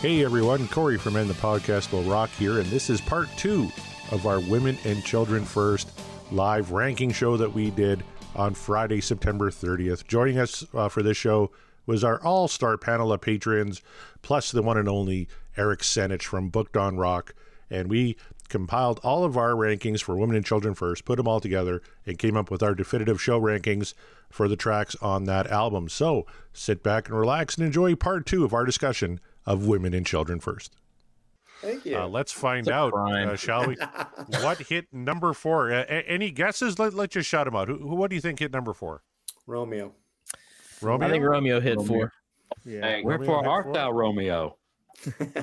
Hey everyone, Corey from And the Podcast Will Rock here, and this is part two of our Women and Children First live ranking show that we did on Friday, September 30th. Joining us uh, for this show was our all star panel of patrons, plus the one and only Eric Senich from Booked on Rock. And we compiled all of our rankings for Women and Children First, put them all together, and came up with our definitive show rankings for the tracks on that album. So sit back and relax and enjoy part two of our discussion of Women and Children First. Thank you. Uh, let's find out, uh, shall we? what hit number four? Uh, a- any guesses? Let, let's just shout them out. Who, who, what do you think hit number four? Romeo. Romeo? I think Romeo hit Romeo. four. Yeah. Hey, wherefore art four? thou, Romeo?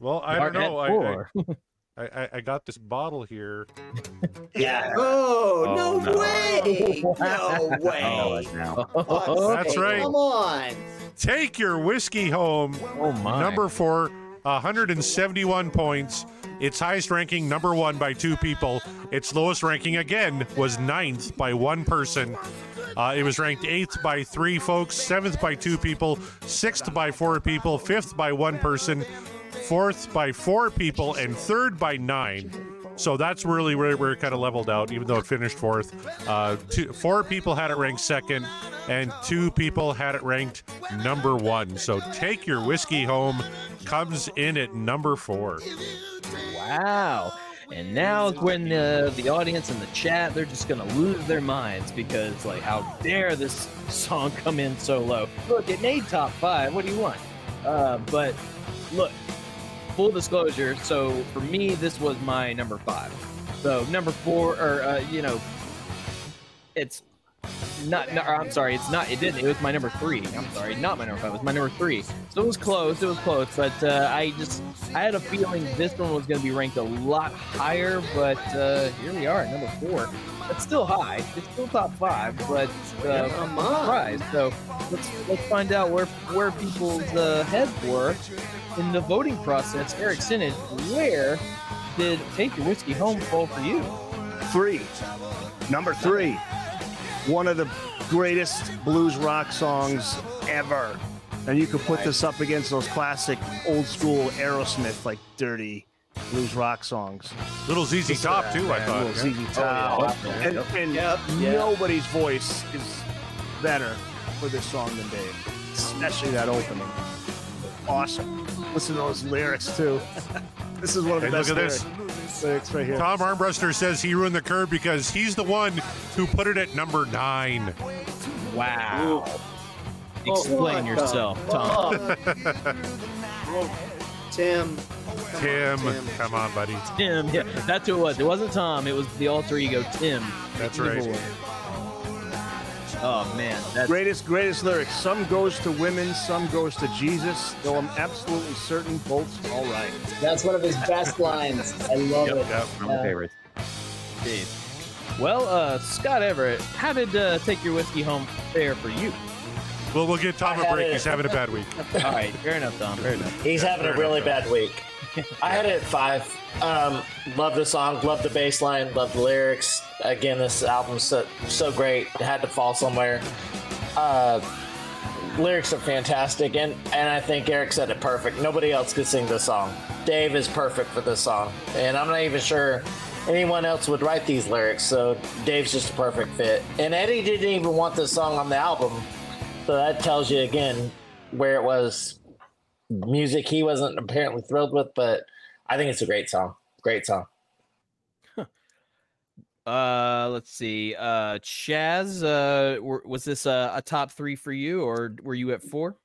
Well, I Art don't know. I, I. I, I- I got this bottle here. Yeah. Oh, Oh, no, no. way. No way. now. Oh, That's right. Come on. Take your whiskey home. Oh my. Number four, 171 points. Its highest ranking, number one by two people. Its lowest ranking, again, was ninth by one person. Uh, it was ranked eighth by three folks, seventh by two people, sixth by four people, fifth by one person, fourth by four people, and third by nine. So that's really where we're kind of leveled out, even though it finished fourth. Uh, two, four people had it ranked second, and two people had it ranked number one. So take your whiskey home comes in at number four. Wow. And now when the, the audience and the chat, they're just going to lose their minds because, like, how dare this song come in so low? Look, it made top five. What do you want? Uh, but look, full disclosure. So for me, this was my number five. So number four, or, uh, you know, it's not, no, I'm sorry, it's not, it didn't. It was my number three. I'm sorry, not my number five. It was my number three. So it was close. It was close. But uh, I just, I had a feeling this one was going to be ranked a lot higher. But uh, here we are at number four. It's still high. It's still top five, but uh, I'm surprised. So let's let's find out where where people's uh, heads were in the voting process. Eric Senich, where did Take Your Whiskey Home fall for you? Three. Number three. One of the greatest blues rock songs ever. And you could put this up against those classic old school Aerosmith, like dirty blues rock songs. Little ZZ Top, too, I thought. Little yeah. ZZ Top. Oh, yeah. And, and Yep, nobody's voice is better for this song than Dave, especially that opening. Awesome. Listen to those lyrics, too. This is one of the Hey, best look at this. Lyrics, lyrics right here. Tom Armbruster says he ruined the curve because he's the one who put it at number nine. Wow. Oh, Explain what yourself, the Tom. fuck? Tim. Come Tim, on, Tim. come on, buddy. Tim, yeah, that's who it was. It wasn't Tom. It was the alter ego Tim. That's right. One. Oh man, that's Greatest, greatest lyrics. Some goes to women, some goes to Jesus. Though I'm absolutely certain both's all right. That's one of his best lines. I love it. Yep. One of my favorites. indeed. Well, uh, Scott Everett, how did uh, take your whiskey home fare for you? Well, we'll get Tom I a had break. He's having a bad week. All right, fair enough, Tom. Fair enough. He's having a really enough, bad week. I had it at five. Um, love the song, love the bass line, love the lyrics. Again, this album's so, so great. It had to fall somewhere. Uh, lyrics are fantastic, and, and I think Eric said it perfect. Nobody else could sing this song. Dave is perfect for this song, and I'm not even sure anyone else would write these lyrics, so Dave's just a perfect fit. And Eddie didn't even want this song on the album, so that tells you again where it was music he wasn't apparently thrilled with, but I think it's a great song. Great song. Uh, let's see. Uh, Chaz, uh, were, was this uh, a top three for you, or were you at four?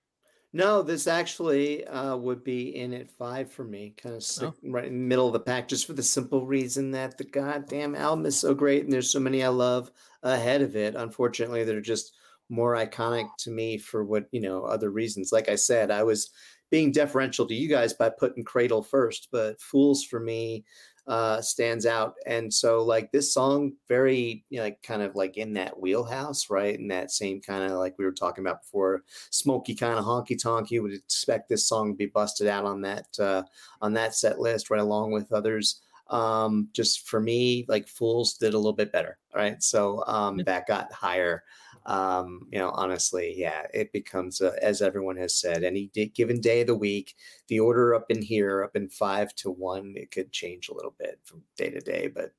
No, this actually uh, would be in at five for me, kind of Oh. right in the middle of the pack, just for the simple reason that the goddamn album is so great and there's so many I love ahead of it. Unfortunately, they're just more iconic to me for what, you know, other reasons. Like I said, I was being deferential to you guys by putting Cradle first, but Fools for me uh stands out. And so like this song very you know, like kind of like in that wheelhouse right? In that same kind of like we were talking about before smoky kind of honky tonk. You would expect this song to be busted out on that uh on that set list right along with others. Um just for me like fools did a little bit better right? so um that got higher um you know honestly yeah it becomes uh, as everyone has said any day, given day of the week the order up in here up in five to one it could change a little bit from day to day but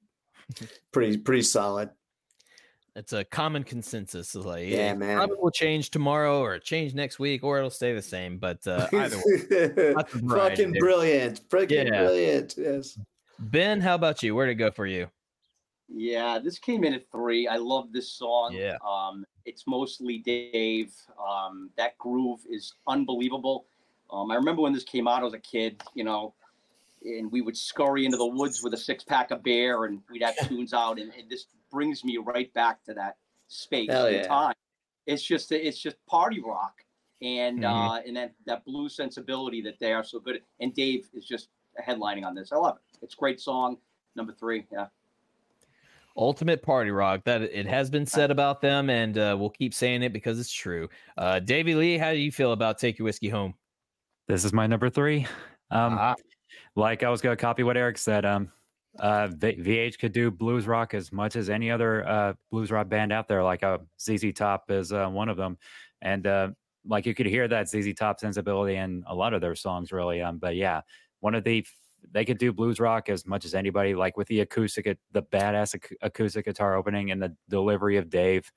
pretty pretty solid It's a common consensus. is Like, Yeah, man. Probably will change tomorrow, or change next week, or it'll stay the same. But uh, either way, lots of variety fucking brilliant freaking Yeah. brilliant yes Ben, how about you? Where'd it go for you? Yeah, this came in at three. I love this song. Yeah. Um, it's mostly Dave. Um, that groove is unbelievable. Um, I remember when this came out as a kid, you know, and we would scurry into the woods with a six pack of beer and we'd have tunes out. And, and this brings me right back to that space Hell and yeah. time. It's just, it's just party rock. And, Mhm. uh, and that, that blue sensibility that they are so good at. And Dave is just headlining on this. I love it. It's a great song. Number three. Yeah. Ultimate party rock. That it has been said about them, and uh, we'll keep saying it because it's true. Uh, Davey Lee, how do you feel about Take Your Whiskey Home? This is my number three. Um, Ah. like I was gonna copy what Eric said. Um, uh, v- VH could do blues rock as much as any other uh, blues rock band out there. Like uh, ZZ Top is uh, one of them, and uh, like you could hear that ZZ Top sensibility in a lot of their songs, really. Um, but yeah, one of the they could do blues rock as much as anybody. Like with the acoustic, the badass ac- acoustic guitar opening and the delivery of Dave.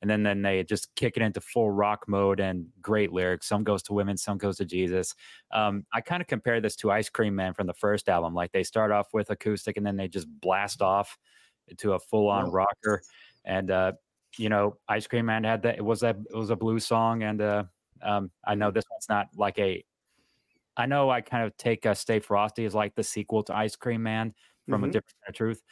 And then, then they just kick it into full rock mode and great lyrics. Some goes to women, some goes to Jesus. Um, I kind of compare this to Ice Cream Man from the first album. Like they start off with acoustic and then they just blast off to a full on rocker. And uh, you know, Ice Cream Man had that. It was that. It was a blues song, and uh, um, I know this one's not like a. I know I kind of take uh, Stay Frosty as like the sequel to Ice Cream Man from a Mhm. different kind of truth.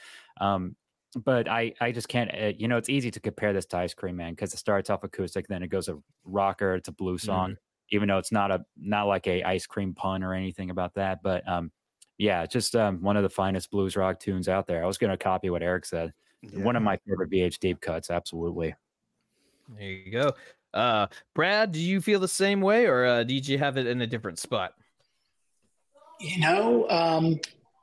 Um, but I, I just can't. Uh, you know, it's easy to compare this to Ice Cream Man because it starts off acoustic, then it goes a rocker, it's a blues song, even though it's not a not like a ice cream pun or anything about that. But um, yeah, it's just um, one of the finest blues rock tunes out there. I was going to copy what Eric said. One of my favorite VH deep cuts, absolutely. There you go. Uh, Brad, do you feel the same way, or uh, did you have it in a different spot? You know, um,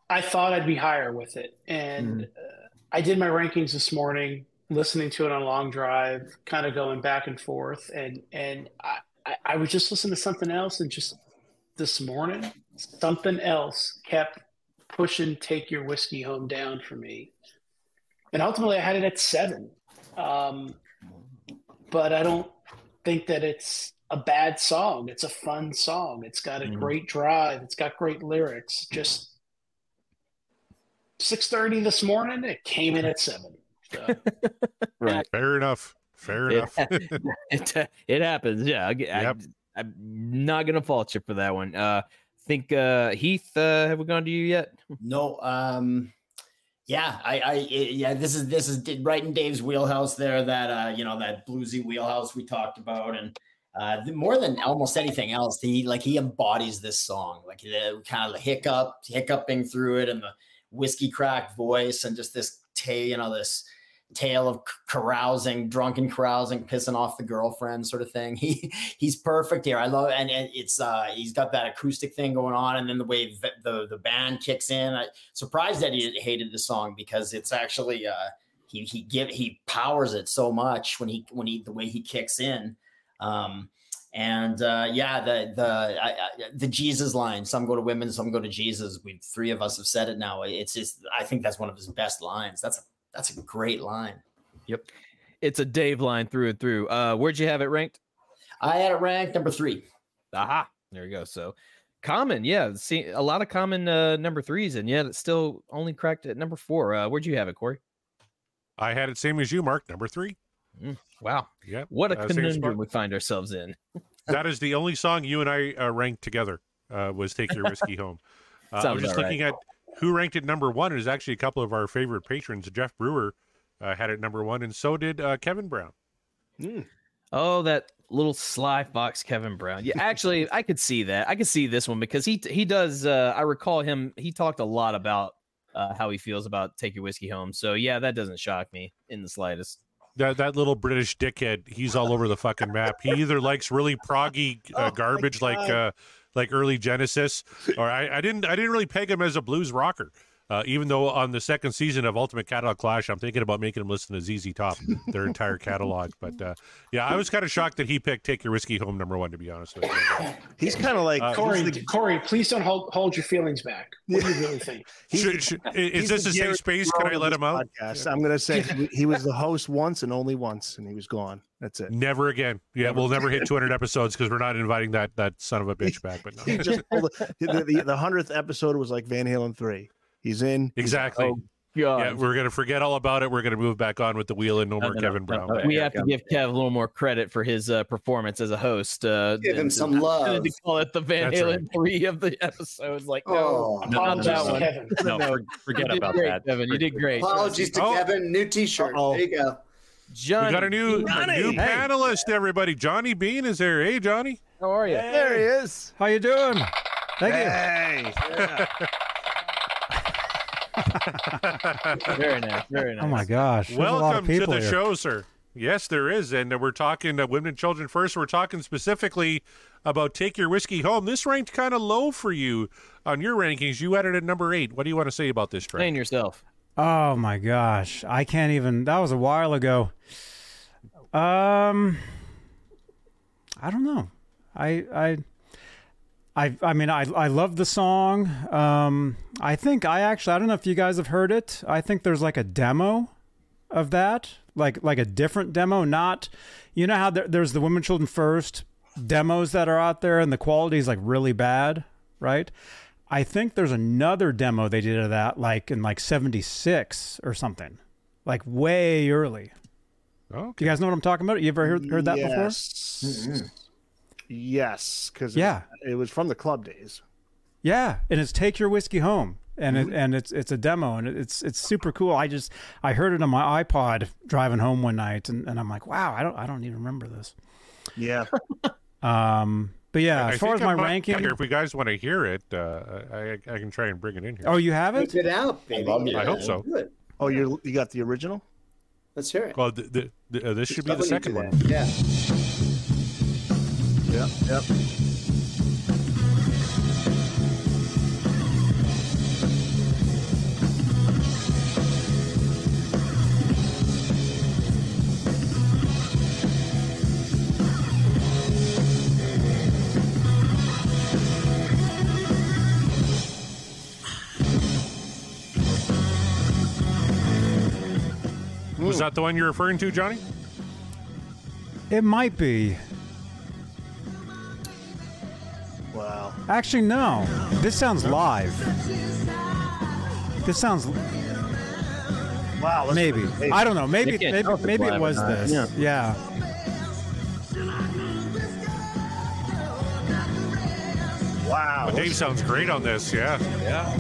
I thought I'd be higher with it, and uh, I did my rankings this morning, listening to it on a long drive, kind of going back and forth, and and I, I, I was just listening to something else, and just this morning, something else kept pushing "Take Your Whiskey Home" down for me, and ultimately I had it at seven. Um, but I don't think that it's a bad song. It's a fun song. It's got a Mhm. great drive. It's got great lyrics. Just six thirty this morning. It came in at seven. So. right. Fair enough. Fair It, enough. it, it happens. Yeah. I, Yep. I, am not going to fault you for that one. Uh, think uh, Heath, uh, have we gone to you yet? No, um, yeah, I, I, yeah, this is this is right in Dave's wheelhouse there. That uh, you know, that bluesy wheelhouse we talked about, and uh, the- more than almost anything else, he like he embodies this song, like the kind of the hiccup, hiccuping through it, and the whiskey cracked voice, and just this tale, you know, this tale of carousing, drunken carousing, pissing off the girlfriend, sort of thing. He he's perfect here. I love, and, and it's uh, he's got that acoustic thing going on, and then the way th- the the band kicks in. I surprised that he hated the song because it's actually uh, he he give he powers it so much when he when he the way he kicks in. Um, and uh, yeah, the the I, I, the Jesus line. Some go to women, some go to Jesus. We three of us have said it now. It's just I think that's one of his best lines. That's a that's a great line. Yep. It's a Dave line through and through. Uh, where'd you have it ranked? I had it ranked number three. Aha. There you go. So common, yeah. See a lot of common uh, number threes, and yet it's still only cracked at number four. Uh, where'd you have it, Corey? I had it same as you, Mark, number three. Mm, wow. Yeah. What a uh, conundrum we find ourselves in. that is the only song you and I uh, ranked together. Uh, was "Take Your Whiskey Home." Uh, I Sounds was just about looking at who ranked it number one. It is actually a couple of our favorite patrons. Jeff Brewer uh, had it number one, and so did uh, Kevin Brown. Oh, that little sly fox, Kevin Brown. Yeah, actually, I could see that. I could see this one because he he does. Uh, I recall him. He talked a lot about uh, how he feels about take your whiskey home. So yeah, that doesn't shock me in the slightest. That that little British dickhead, he's all over the fucking map. He either likes really proggy uh, garbage like uh, like early Genesis, or I, I didn't I didn't really peg him as a blues rocker. Uh, even though on the second season of Ultimate Catalog Clash, I'm thinking about making him listen to ZZ Top, their entire catalog. But uh, yeah, I was kind of shocked that he picked "Take Your Whiskey Home" number one. To be honest with you, He's kind of like Uh, Corey, the- Corey, please don't hold hold your feelings back. What do you really think? Should- should- is this the a safe space? Can I let him out? this podcast. I'm going to say he, he was the host once and only once, and he was gone. That's it. Never again. Yeah, we'll never hit 200 episodes because we're not inviting that that son of a bitch back. But no. He just pulled the, the, the hundredth episode was like Van Halen three. He's in he's Exactly. out. Yeah, we're gonna forget all about it. We're gonna move back on with the wheel and no more no, Kevin no, Brown. no. We have to give Kev a little more credit for his uh, performance as a host. Uh, Give him some than love. To call it the Van That's Halen right. three of the episodes. Like, Oh, no, not that one. Kevin. No, No, forget about great, that. Kevin. You did great. Apologies to Oh. Kevin. New T-shirt. Uh-oh. There you go. Johnny, we got a new a Johnny. new Hey, panelist, everybody. Johnny Beane is there. Hey, Johnny. how are you? There he is. How you doing? Thank you. Hey. Very nice. Very nice. Oh my gosh. There's a lot of Welcome to people the here. show, sir. Yes, there is, and uh, we're talking uh, women and children first. We're talking specifically about take your whiskey home. This ranked kind of low for you on your rankings. You had it at number eight. What do you want to say about this track? Explain yourself. Oh my gosh. I can't even that was a while ago. Um I don't know. I I I I mean I I love the song. Um I think I actually I don't know if you guys have heard it. I think there's like a demo of that. Like like a different demo, not you know how there, there's the women children first demos that are out there and the quality is like really bad, right? I think there's another demo they did of that like in like 76 or something. Like way early. Oh, Do you guys know what I'm talking about? You ever heard, heard that before? yes. Yes, because Yeah. it was from the club days. Yeah, and it's take your whiskey home, and it, and it's it's a demo, and it's it's super cool. I just I heard it on my iPod driving home one night, and, and I'm like, wow, I don't I don't even remember this. Yeah. Um, but yeah, I as far as my I might- ranking, here, if you guys want to hear it, uh, I, I can try and bring it in here. oh, you have it? Put it out, baby. I hope so. Oh, you you got the original? Let's hear it. Well, the, the, the, uh, this should be the Love when you second one. Yeah. Yep. Yep. Was that the one you're referring to, Johnny? It might be. Actually, no. This sounds live. This sounds Wow. let's maybe. look. I don't know. Maybe They can't maybe tell if it's maybe it live or was not. this. Yeah. Yeah. Wow. But Dave sounds great on this. Yeah. Yeah.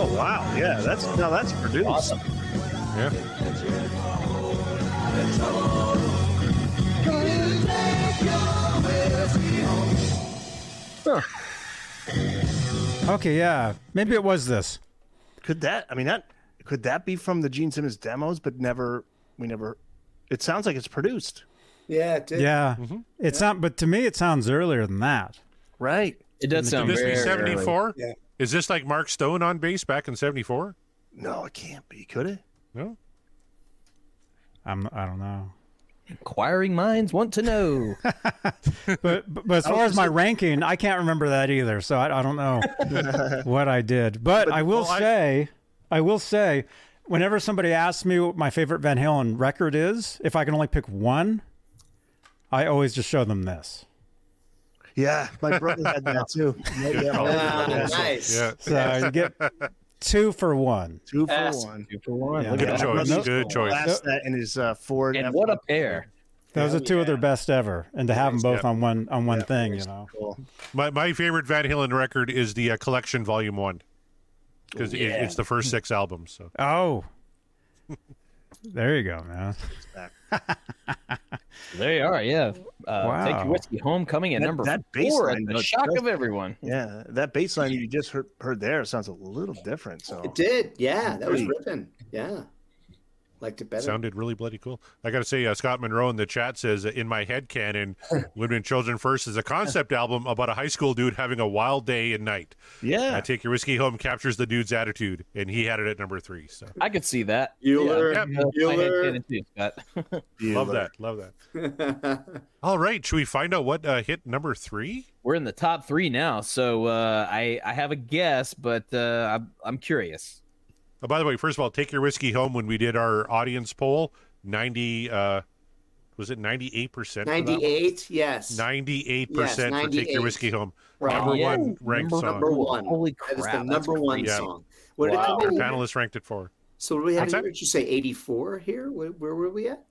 Oh wow. Yeah. That's now that's produced. Awesome. Yeah. Okay, yeah. Maybe it was this. Could that? I mean, that could that be from the Gene Simmons demos, but never. We never. It sounds like it's produced. Yeah, it did. Yeah. Mm-hmm. It's not but to me it sounds earlier than that. Right. It does sound. Could sound this very be early. 74? Yeah. Is this like Mark Stone on bass back in 74? No, it can't be. Could it? No. I'm I don't know. Inquiring minds want to know. But but, but as far as my ranking, I can't remember that either. So I, I don't know what I did. But, But- I will well, say, I will say, whenever somebody asks me what my favorite Van Halen record is, if I can only pick one, I always just show them this. Yeah, my brother had that too. Yeah, yeah, my Ah, brother had that. nice. Yeah. So you get two for one. Two for Yes. one. Two for one. Yeah. Look Good at that. choice. Nope. Good choice. Blast that in his uh, Ford. And F- what a pair. Those are two of their best ever, and to have them both Yeah. on one on one Yeah, thing, you know. cool. My my favorite Van Halen record is the uh, Collection Volume One because it, it's the first six albums. So Oh, there you go, man. There you are. Yeah. Uh, Take Wow. your whiskey home coming at That- number that four. baseline At the shock does- of everyone. Yeah, that bass line you just heard, heard there sounds a little different. So It did. Yeah, that was Pretty. ripping. Yeah. Liked it better. sounded really bloody cool. I got to say, uh, Scott Monroe in the chat says, "In my head canon, Women and Children First is a concept album about a high school dude having a wild day and night. yeah, Uh, Take Your Whiskey Home captures the dude's attitude, and he had it at number three. So I could see that. Bueller. Yeah, my head Bueller. too, Scott. love that, love that. All right, should we find out what uh, hit number three? We're in the top three now, so uh, I I have a guess, but uh, I'm I'm curious. Oh, by the way, first of all, take your whiskey home. When we did our audience poll, ninety uh, was it ninety eight percent? 98, yes. Ninety-eight percent for take your whiskey home. Right. Number Yeah, one ranked number- song. Number one. Holy That is crap, the that's number one crazy. song. What Wow. did Our panelists ranked it for. So what we had, what did you say 84 here? Where, where were we at?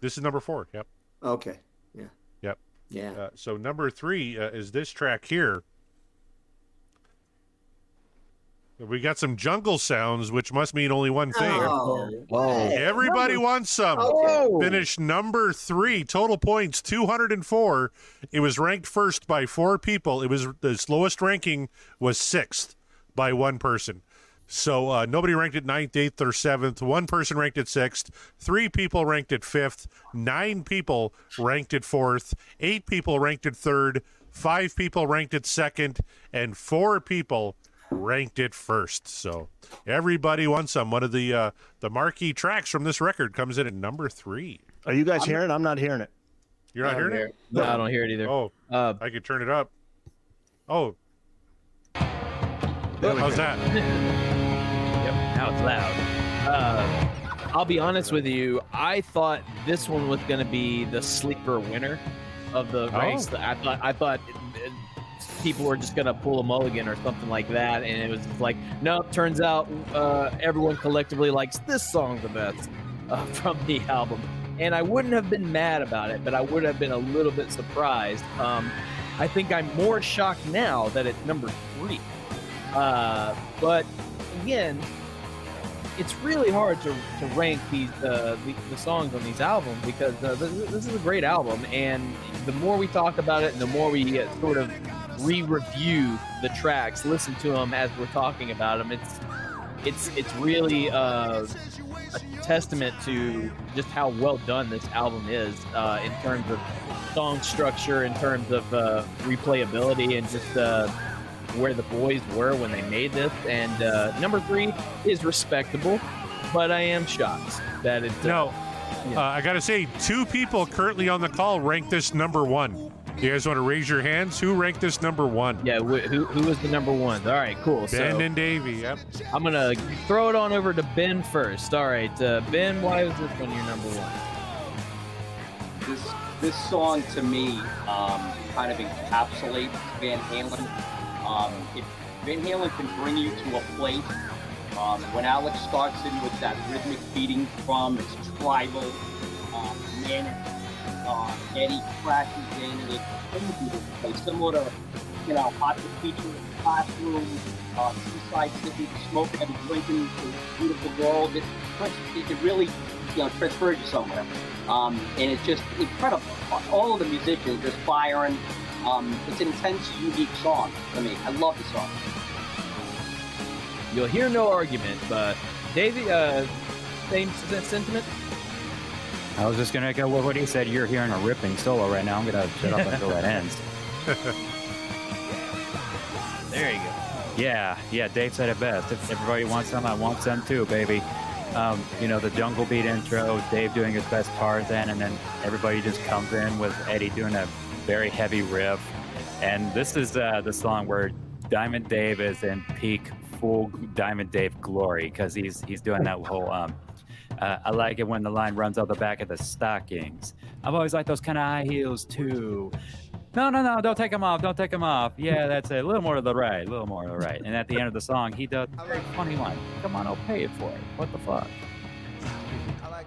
This is number four. Yep. Okay. Yeah. Yep. Yeah. Uh, so number three uh, is this track here. We got some jungle sounds, which must mean only one thing. Oh, Whoa. Everybody wants some. Okay. Finished number three, total points 204. It was ranked first by four people. It was the slowest ranking was sixth by one person. So uh, nobody ranked it ninth, eighth, or seventh. One person ranked it sixth. Three people ranked it fifth. Nine people ranked it fourth. Eight people ranked it third. Five people ranked it second, and four people ranked it first. So everybody wants some. One of the uh, the marquee tracks from this record comes in at number three. Are you guys hearing? it? I'm not hearing it. You're not hearing hear it? No, I don't hear it either. Oh, Uh, I could turn it up. Oh, how's that? Yep, now it's loud. Uh, I'll be honest with you. I thought this one was going to be the sleeper winner of the Oh. race. I thought I thought people were just going to pull a mulligan or something like that, and it was like, no. Turns out uh, everyone collectively likes this song the best uh, from the album, and I wouldn't have been mad about it, but I would have been a little bit surprised. Um, I think I'm more shocked now that it's number three. Uh, but again, it's really hard to, to rank these uh, the, the songs on these albums because uh, this, this is a great album, and the more we talk about it, and the more we sort of re-review the tracks, listen to them as we're talking about them, it's it's it's really uh, a testament to just how well done this album is uh, in terms of song structure, in terms of uh, replayability, and just uh, where the boys were when they made this. And uh, number three is respectable, but I am shocked that it. No, uh, I got to say, two people currently on the call rank this number one. You guys want to raise your hands? Who ranked this number one? Yeah, wh- who who was the number one? All right, cool. Ben so and Davey. Yep. I'm gonna throw it on over to Ben first. All right, uh, Ben, why was this one your number one? This this song to me um, kind of encapsulates Van Halen. Um, if Van Halen can bring you to a place um, when Alex starts in with that rhythmic beating drum, it's tribal, um, manic. Uh, Eddie crashes in and it place, similar to you know Hot to Feature in the Classroom, uh, Seaside City, Smoking and Drinking, the Beautiful World. It, it, really you know transfers you somewhere, um, and it's just incredible. All of the musicians just firing. Um, it's an intense, unique song to me. I love the song. You'll hear no argument, but Davey, uh, same sentiment. I was just gonna echo what what he said. You're hearing a ripping solo right now. I'm gonna shut up until that ends. There you go. Yeah, yeah. Dave said it best. If everybody wants some, I want some too, baby. Um, you know, the jungle beat intro, Dave doing his best Tarzan, and then everybody just comes in with Eddie doing a very heavy riff. And this is uh, the song where Diamond Dave is in peak full Diamond Dave glory because he's he's doing that whole. Um, uh, I like it when the line runs out the back of the stockings. I've always liked those kind of high heels too. No, no, no, don't take them off. Don't take them off. Yeah, that's it. A little more to the right. A little more to the right. And at the end of the song, he does a very funny line. Come on, I'll pay it for it. What the fuck?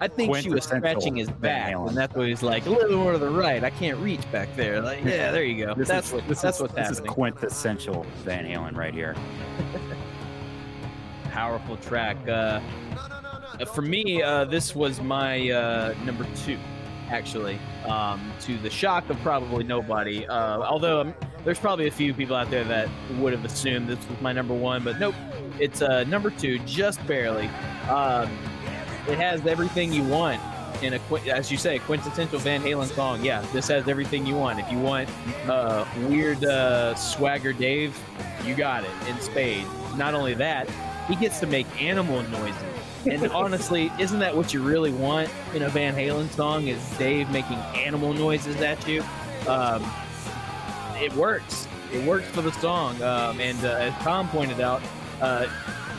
I think she was scratching his back, and that's what he's like. A little more to the right. I can't reach back there. Like, yeah, there you go. This that's is, what. this that's is, what's this happening. is quintessential Van Halen right here. Powerful track. Uh, uh, for me, uh, this was my uh, number two, actually. Um, to the shock of probably nobody. Uh, although um, there's probably a few people out there that would have assumed this was my number one, but nope. It's uh, number two, just barely. Um, it has everything you want in a, as you say, quintessential Van Halen song. Yeah, this has everything you want. If you want uh, weird uh, swagger Dave, you got it in spades. Not only that, he gets to make animal noises. And honestly, isn't that what you really want in a Van Halen song? Is Dave making animal noises at you? Um, it works. It works for the song. Um, and uh, as Tom pointed out, uh,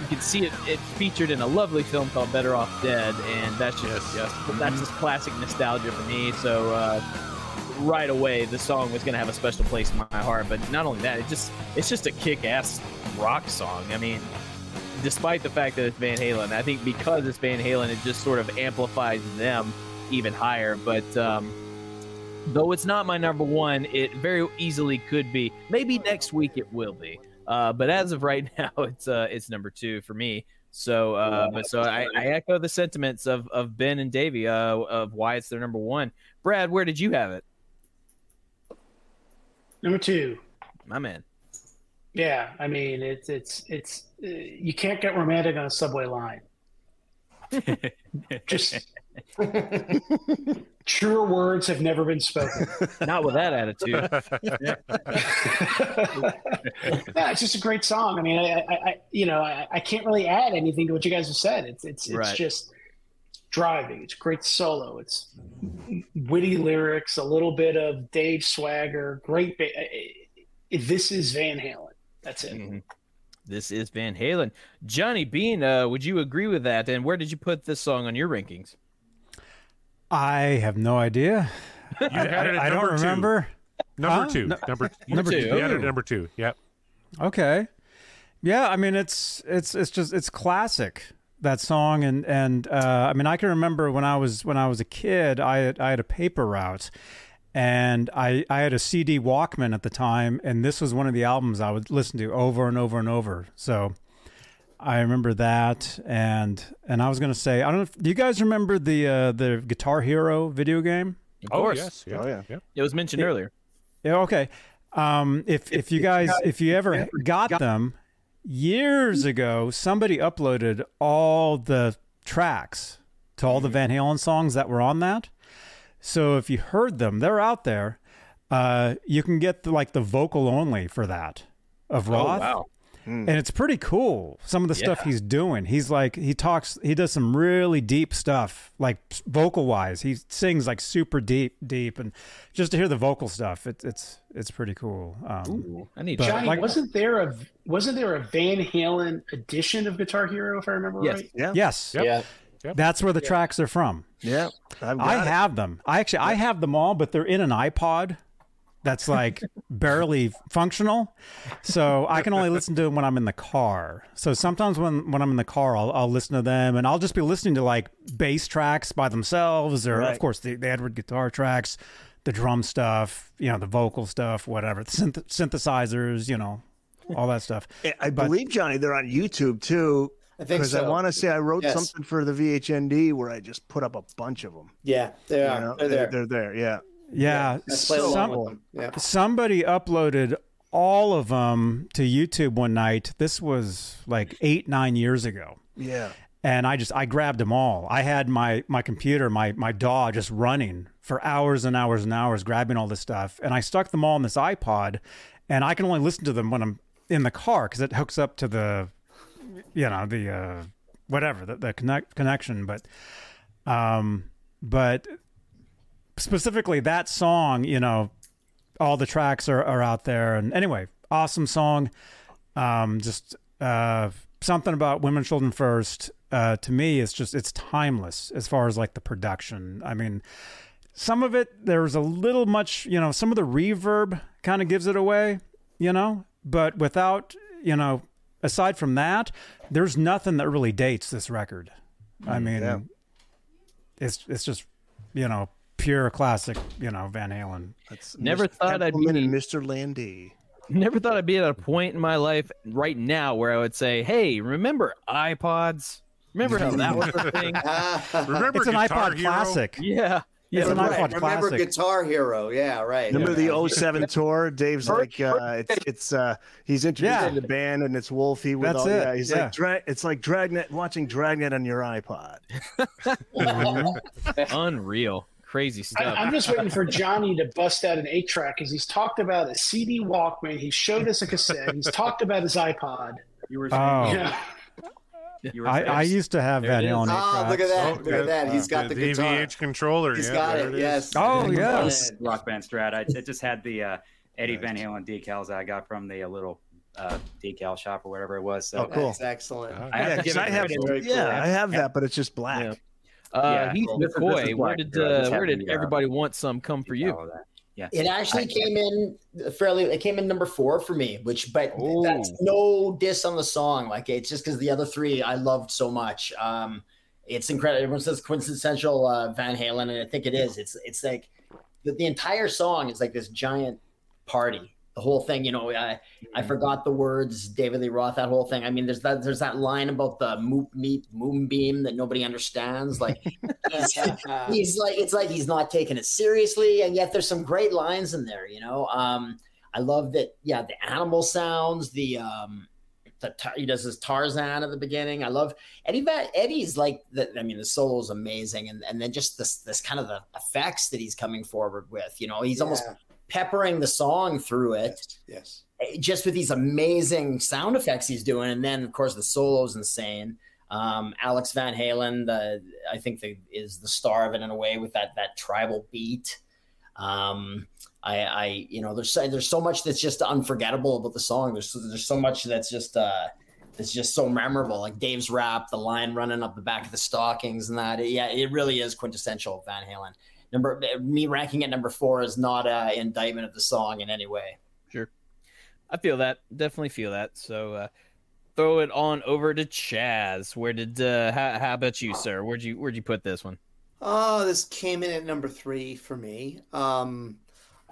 you can see it. It's featured in a lovely film called Better Off Dead, and that's just, just that's just classic nostalgia for me. So uh, right away, the song was going to have a special place in my heart. But not only that, it just it's just a kick-ass rock song. I mean, despite the fact that it's Van Halen, I think because it's Van Halen, it just sort of amplifies them even higher. But um, though it's not my number one, it very easily could be. Maybe next week it will be. Uh, but as of right now, it's uh, it's number two for me. So, uh, but so I, I echo the sentiments of, of Ben and Davey uh, of why it's their number one. Brad, where did you have it? Number two. My man. Yeah, I mean it's it's it's uh, you can't get romantic on a subway line. Just truer words have never been spoken. Not with that attitude. yeah, it's just a great song. I mean, I, I, I you know, I, I can't really add anything to what you guys have said. It's it's it's Right. just driving. It's great solo. It's witty lyrics, a little bit of Dave swagger. Great. Ba- this is Van Halen. That's it. Mm-hmm. This is Van Halen. Johnny Beane, uh, would you agree with that? And where did you put this song on your rankings? I have no idea. You had it I, I don't remember. number two. remember. Number Huh? two. No- Number, number two. You had it number two. Yep. Okay. Yeah, I mean it's it's it's just it's classic that song and and uh, I mean I can remember when I was when I was a kid I I had a paper route and I I had a CD Walkman at the time and this was one of the albums I would listen to over and over and over. So I remember that and and I was going to say I don't know if do you guys remember the uh, the Guitar Hero video game? Of course. Yeah. Oh yeah. Yep. It was mentioned earlier. Yeah, okay. Um, if if you guys if you ever got them years ago, somebody uploaded all the tracks to all the Van Halen songs that were on that. So if you heard them, they're out there. Uh, you can get the, like the vocal only for that of Roth. wow. And it's pretty cool. Some of the stuff he's doing. He's like he talks. He does some really deep stuff, like vocal wise. He sings like super deep, deep, and just to hear the vocal stuff, it's it's it's pretty cool. Um, I need but, Johnny, like- wasn't there a wasn't there a Van Halen edition of Guitar Hero if I remember Yes. right? Yeah. yes, Yep. Yeah. That's where the tracks are from. Yeah, I've it. have them. I actually I have them all, but they're in an iPod that's like barely functional. So I can only listen to them when I'm in the car. So sometimes when, when I'm in the car, I'll, I'll listen to them and I'll just be listening to like bass tracks by themselves or, Right. of course, the, the Edward guitar tracks, the drum stuff, you know, the vocal stuff, whatever, the synth- synthesizers, you know, all that stuff. I- I But- believe Johnny, they're on YouTube too. I think because I want to say I wrote Yes. something for the VHND where I just put up a bunch of them. Yeah, they You are. know, They're there. They're there. Yeah. Yeah, I played along some- Yeah. somebody uploaded all of them to YouTube one night. This was like eight, nine years ago. Yeah. And I just I grabbed them all. I had my my computer, my my DAW just running for hours and hours and hours, grabbing all this stuff, and I stuck them all in this iPod, and I can only listen to them when I'm in the car because it hooks up to the, you know, the uh, whatever the, the connect connection. But, um, but specifically that song, you know, all the tracks are, are out there. And anyway, awesome song. Um, just uh, something about women, children first. Uh, to me, it's just it's timeless as far as like the production. I mean, some of it there's a little much, you know, some of the reverb kind of gives it away, you know, but without, you know, aside from that, there's nothing that really dates this record. I Mm, mean, yeah. it's it's just you know pure classic, you know, Van Halen. That's Never Mr. thought I'd be- and Mr. Landy. Never thought I'd be at a point in my life right now where I would say, "Hey, remember iPods? Remember how that was a thing? Remember It's an iPod Hero? classic. Yeah, yeah. It's an Right. iPod Remember classic. Guitar Hero? Yeah, right. Remember yeah. the 07 tour? Dave's like, uh, it's, it's uh, he's introducing Yeah. the band and it's Wolfie with That's all, it, yeah, he's yeah. like, dra- it's like Dragnet, watching Dragnet on your iPod. Unreal, crazy stuff. I'm just waiting for Johnny to bust out an eight track because he's talked about a CD Walkman. He showed us a cassette. He's talked about his iPod. You were Oh. Yeah. you were I, I used to have There Van it is. Halen. Oh, eight look at tracks. that! Look at that! He's got the, the guitar. VH controller. He's yeah, got there it. is. Yes. Oh, He's yeah. got This it. Rock Band Strat. I, it just had the uh, Eddie Van Halen decals I got from the uh, little uh, decal shop or whatever it was. So Oh, cool. That's excellent. I have yeah, to 'cause give it I have, credit. Very cool. yeah, I have that, but it's just black. Yeah. Uh, Yeah, Heath well, this is- this is McCoy, where did uh, where did uh, everybody want some come for you? Decal of that. Yeah. It actually came in fairly. It came in number four for me, which, but Oh. that's no diss on the song. Like it's just because the other three I loved so much. Um, it's incredible. Everyone says quintessential uh, Van Halen, and I think it is. It's it's like the, the entire song is like this giant party. The whole thing, you know, I I forgot the words, David Lee Roth, that whole thing. I mean, there's that there's that line about the moop meet moonbeam that nobody understands. Like he's, he's like it's like he's not taking it seriously, and yet there's some great lines in there. You know, um, I love that. Yeah, the animal sounds, the um, the he does his Tarzan at the beginning. I love Eddie. Van, Eddie's like the. I mean, the solo is amazing, and and then just this this kind of the effects that he's coming forward with. You know, he's almost Yeah. Peppering the song through it Yes. just with these amazing sound effects he's doing, and then of course the solo's insane. Um, Alex Van Halen, the I think the, is the star of it in a way with that that tribal beat. Um, I, I you know there's so, there's so much that's just unforgettable about the song. There's there's so much that's just uh that's just so memorable. Like Dave's rap, the line running up the back of the stockings, and that yeah, it really is quintessential Van Halen. Number me ranking at number four is not an indictment of the song in any way. Sure. I feel that. Definitely feel that. So uh, throw it on over to Chaz. Where did uh, how, how about you, sir? Where'd you where'd you put this one? Oh, this came in at number three for me. Um,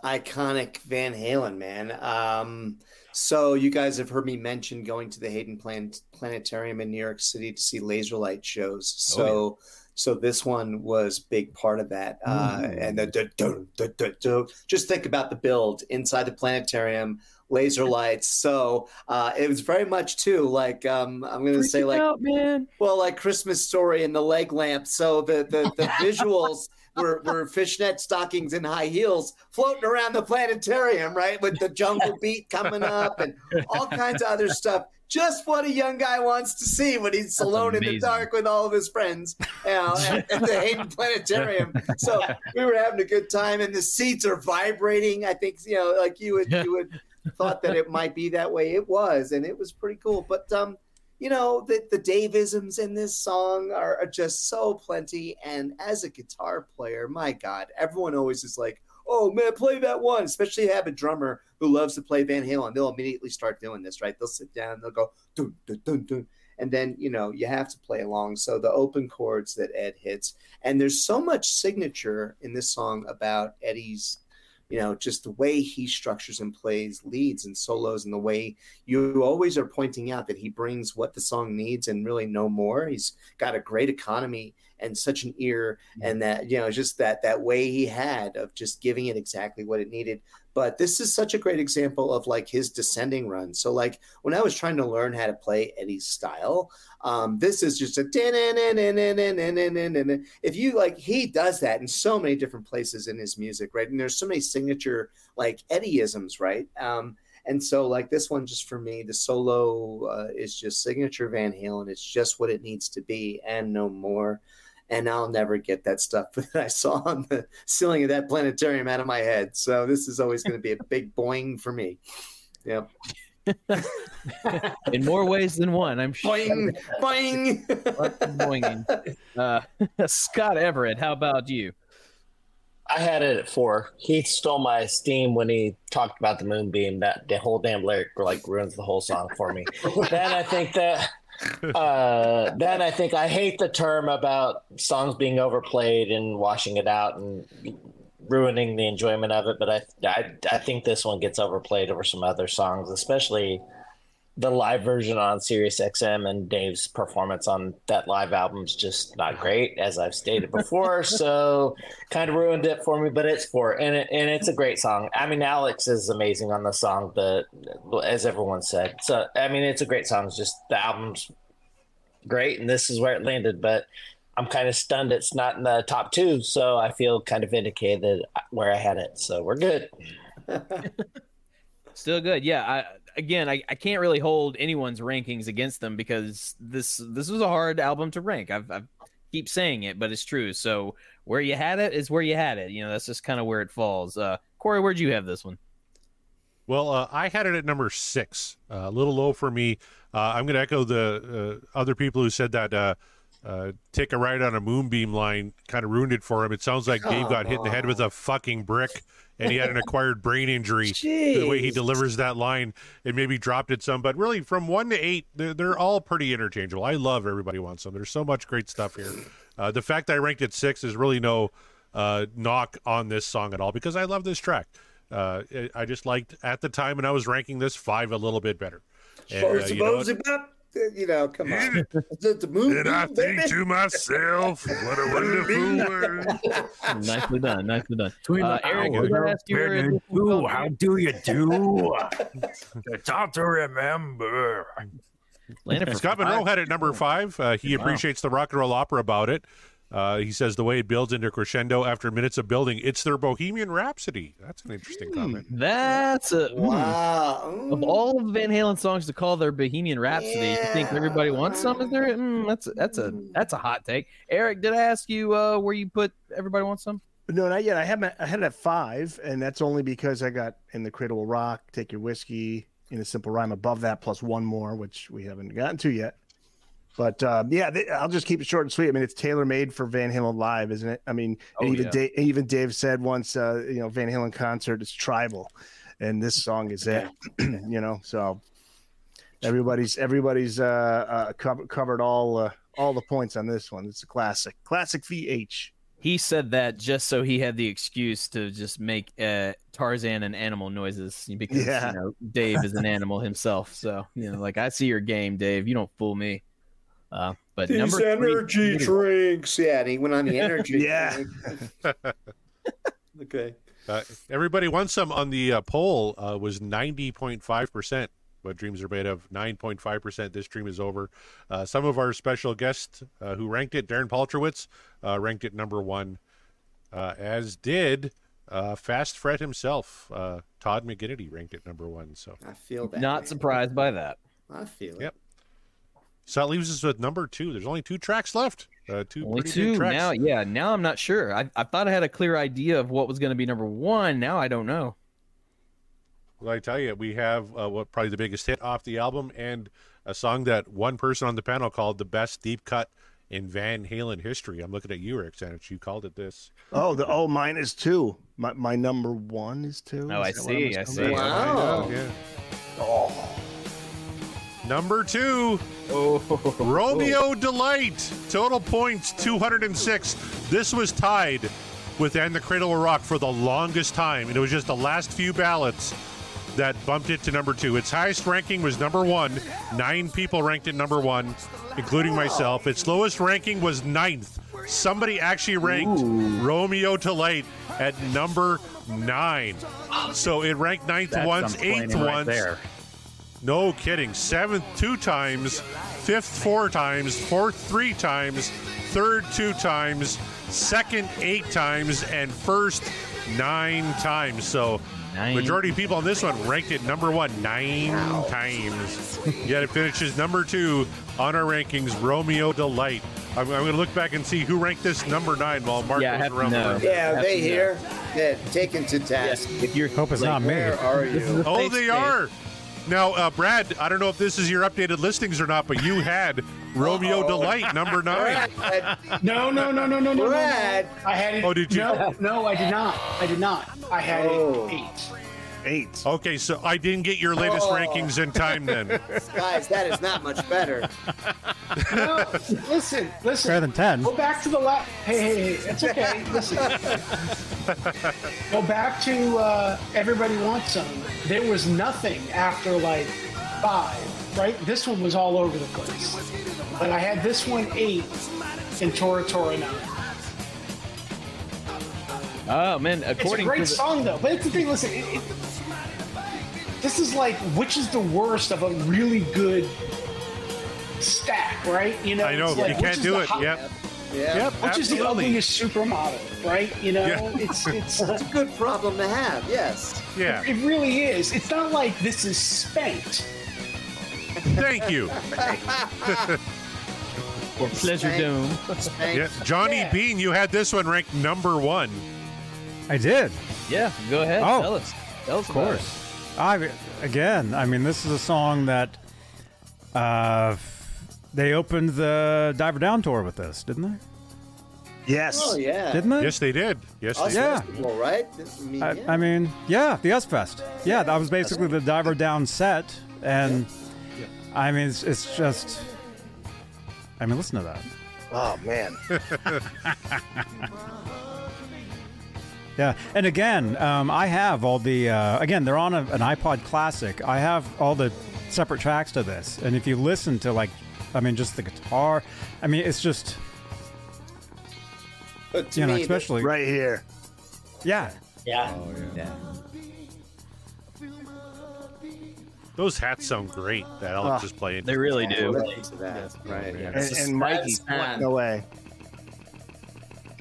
iconic Van Halen, man. Um, so you guys have heard me mention going to the Hayden Plan- Planetarium in New York City to see laser light shows. So, so this one was big part of that. Uh, and the, the, the, the, the, the- just think about the build inside the planetarium, laser lights. So uh, it was very much too like um, I'm going to say like man. well, like Christmas Story and the leg lamp. So the the, the visuals were, were fishnet stockings and high heels floating around the planetarium, right, with the jungle beat coming up and all kinds of other stuff. Just what a young guy wants to see when he's alone in the dark with all of his friends, you know, at, at the Hayden Planetarium. So we were having a good time, and the seats are vibrating. I think you know, like you would you would thought that it might be that way. It was, and it was pretty cool. But um, you know, the, the Davisms in this song are, are just so plenty. And as a guitar player, my God, everyone always is like, oh man, play that one. Especially if you have a drummer who loves to play Van Halen. They'll immediately start doing this, right? They'll sit down, they'll go dun dun dun dun. And then, you know, you have to play along. So the open chords that Ed hits. And there's so much signature in this song about Eddie's you know, just the way he structures and plays leads and solos, and the way you always are pointing out that he brings what the song needs and really no more. He's got a great economy and such an ear, and that you know, just that that way he had of just giving it exactly what it needed. But this is such a great example of like his descending run. So like when I was trying to learn how to play Eddie's style, um, this is just a if you like he does that in so many different places in his music, right? And there's so many signature like Eddieisms, right? Um, and so like this one just for me, the solo uh, is just signature Van Halen. It's just what it needs to be and no more. And I'll never get that stuff that I saw on the ceiling of that planetarium out of my head. So this is always going to be a big boing for me. Yep. in more ways than one. I'm sure. Boing, boing. boinging. Uh, Scott Everett, how about you? I had it at four. He stole my steam when he talked about the moonbeam. That the whole damn lyric like ruins the whole song for me. then I think that. Uh, then I think I hate the term about songs being overplayed and washing it out and ruining the enjoyment of it. But I, I, I think this one gets overplayed over some other songs, especially the live version on Sirius XM and Dave's performance on that live album is just not great, as I've stated before. so kind of ruined it for me, but it's for and it, and it's a great song. I mean, Alex is amazing on the song, but as everyone said, so I mean, it's a great song. It's just the album's great, and this is where it landed. But I'm kind of stunned it's not in the top two, so I feel kind of vindicated where I had it. So we're good. Still good, yeah. I again, I, I can't really hold anyone's rankings against them because this this was a hard album to rank. I've, I've keep saying it, but it's true. So where you had it is where you had it. You know, that's just kind of where it falls. Uh, Corey, where'd you have this one? Well, uh, I had it at number six, uh, a little low for me. Uh, I'm going to echo the uh, other people who said that uh, uh, take a ride on a moonbeam line kind of ruined it for him. It sounds like Dave got hit in the head with a fucking brick and he had an acquired brain injury. The way he delivers that line, it maybe dropped it some, but really from one to eight, they're, they're all pretty interchangeable. I love Everybody Wants Some. There's so much great stuff here. Uh, the fact that I ranked it six is really no uh, knock on this song at all because I love this track. Uh, I just liked at the time when I was ranking this five a little bit better. And, uh, you know? You know, come on. the, the moon, and I think baby. to myself, what a wonderful world. Nicely done. Nicely done. Uh, Eric, Ooh, how do you do? it's hard to remember. Scott Monroe had it number five. Uh, he wow. appreciates the rock and roll opera about it. Uh, he says the way it builds into crescendo after minutes of building, it's their Bohemian Rhapsody. That's an interesting mm, comment. That's a wow. Mm. Of all of Van Halen songs to call their Bohemian Rhapsody, yeah. you think everybody wants some? Is there? Mm, that's that's a that's a hot take. Eric, did I ask you uh, where you put everybody wants some? No, not yet. I have I had it at five, and that's only because I got in the Cradle Will Rock, Take Your Whiskey, in a simple rhyme above that, plus one more, which we haven't gotten to yet. But uh, yeah, they, I'll just keep it short and sweet. I mean, it's tailor made for Van Halen live, isn't it? I mean, oh, even yeah. Dave, even Dave said once, uh, you know, Van Halen concert is tribal, and this song is it. you know, so everybody's everybody's uh, uh, covered covered all uh, all the points on this one. It's a classic, classic VH. He said that just so he had the excuse to just make uh, Tarzan and animal noises because yeah. you know Dave is an animal himself. So you know, like I see your game, Dave. You don't fool me. Uh, but These number energy three, drinks. Yeah, and he went on the energy. yeah. okay. Uh, everybody wants some on the uh, poll uh, was 90.5% what dreams are made of 9.5% this dream is over uh, some of our special guests uh, who ranked it darren paltrowitz uh, ranked it number one as did fast fred himself todd mcginnity ranked it number one so i feel that not man. surprised by that i feel it yep so that leaves us with number two. There's only two tracks left. Uh, two only two now. Yeah, now I'm not sure. I, I thought I had a clear idea of what was going to be number one. Now I don't know. Well, I tell you, we have uh, what probably the biggest hit off the album, and a song that one person on the panel called the best deep cut in Van Halen history. I'm looking at you, Rick Senich. You called it this. Oh, the oh, mine is two. My my number one is two. Oh, I Is that what see, I coming see. up? Wow. Yeah. Oh, Number two, Oh, Romeo oh. Delight. Total points 206. This was tied with And the Cradle Will Rock for the longest time, and it was just the last few ballots that bumped it to number two. Its highest ranking was number one. Nine people ranked it number one, including myself. Its lowest ranking was ninth. Somebody actually ranked Romeo Delight at number nine. So it ranked ninth That's once, eighth right once. there. No kidding. Seventh two times, fifth four times, fourth three times, third two times, second eight times, and first nine times. So Nine. majority of people on this one ranked it number one nine times. Yet it finishes number two on our rankings. Romeo Delight. I'm, I'm going to look back and see who ranked this number nine while Mark Yeah, I goes have to around the room. Yeah, Have they to know. here. Yeah, taken to task. if you're Hope it's like, not me. Where are you? a Oh, they space. are. Now, uh, Brad, I don't know if this is your updated listings or not, but you had Romeo Delight number nine. Brad, No, no, no, no, no, no, no. Brad. I had it. Oh, did you? No, no, I did not. I did not. I had Oh. it eight. Eight. Okay, so I didn't get your latest Oh. rankings in time then. guys, that is not much better. No, listen, listen. Better than 10. Go back to the last. Hey, hey, hey. It's okay. Listen. Go back to uh, Everybody Wants Some. There was nothing after like five, right? This one was all over the place. But I had this one eight and Tora Tora nine. Oh man, It's a according great to the, song though. But it's the thing. Listen, it, it, this is like which is the worst of a really good stack, right? You know, I know, like, you can't do it. hot- Yep. Yeah. Yep, Which is the absolutely. ugliest supermodel, right? You know, Yeah. it's it's It's a good problem to have. Yes. Yeah. it really is. It's not like this is spanked. Thank you. or Pleasure Spank. Dome. Spank. Yeah, Johnny Yeah. Beane, you had this one ranked number one. I did. Yeah, go ahead. Oh. Tell us. Tell us Of course. I again, I mean, this is a song that uh, they opened the Diver Down tour with this, didn't they? Yes. Oh yeah. Didn't they? Yes, they did. Yes, they Yeah. Festival, right? I mean, yeah. I mean, yeah, the US Fest. Yeah, that was basically the Diver Down set, and I mean, it's, it's just. I mean, listen to that. Oh man. Yeah, and again, um, I have all the. Uh, again, they're on a, an iPod Classic. I have all the separate tracks to this, and if you listen to like, I mean, just the guitar. I mean, it's just But to you know, me, especially right here. Yeah, Yeah. Yeah. Those hats sound great that Alex Ah, is playing. They really do. Listen to that. Right. Yeah. And, and Mikey man. no way.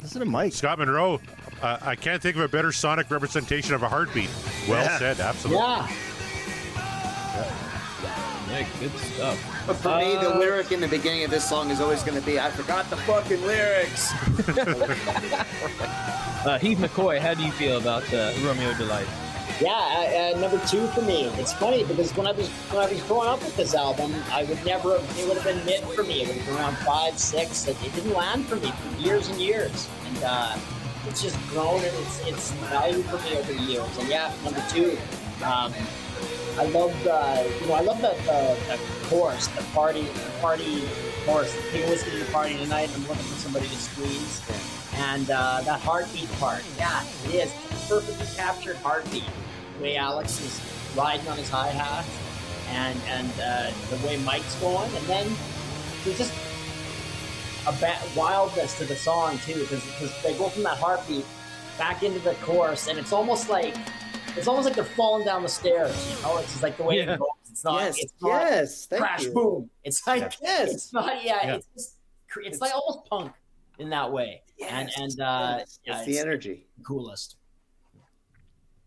Listen to Mike. Scott Monroe, uh, I can't think of a better sonic representation of a heartbeat. Well Yeah. said, absolutely. Yeah. Yeah, good stuff. But for me, the Uh, lyric in the beginning of this song is always going to be, "I forgot the fucking lyrics." Uh, Heath McCoy, how do you feel about uh, Romeo Delight? Yeah, uh, uh, number two for me. It's funny because when I was when I was growing up with this album, I would never. It would have been mid for me. It would have been around five, six. It, it didn't land for me for years and years, and uh, it's just grown and it's it's valued for me over the years. And yeah, number two. Um, I love the you know I love the, the, the chorus, the party the party chorus. A whiskey to the party tonight. I'm looking for somebody to squeeze. And uh, that heartbeat part, yeah, it is perfectly captured heartbeat. The way Alex is riding on his hi hat, and and uh, the way Mike's going, and then there's just a ba- wildness to the song too, because they go from that heartbeat back into the chorus, and it's almost like it's almost like they're falling down the stairs. You know, it's just like the way Yeah. it goes. It's not. Yes, It's not yes, thank crash you. boom. It's like Yes. It's not. Yeah. Yeah. It's just, it's like almost punk in that way. and Yes, and uh, yes, yeah, it's the energy. the coolest.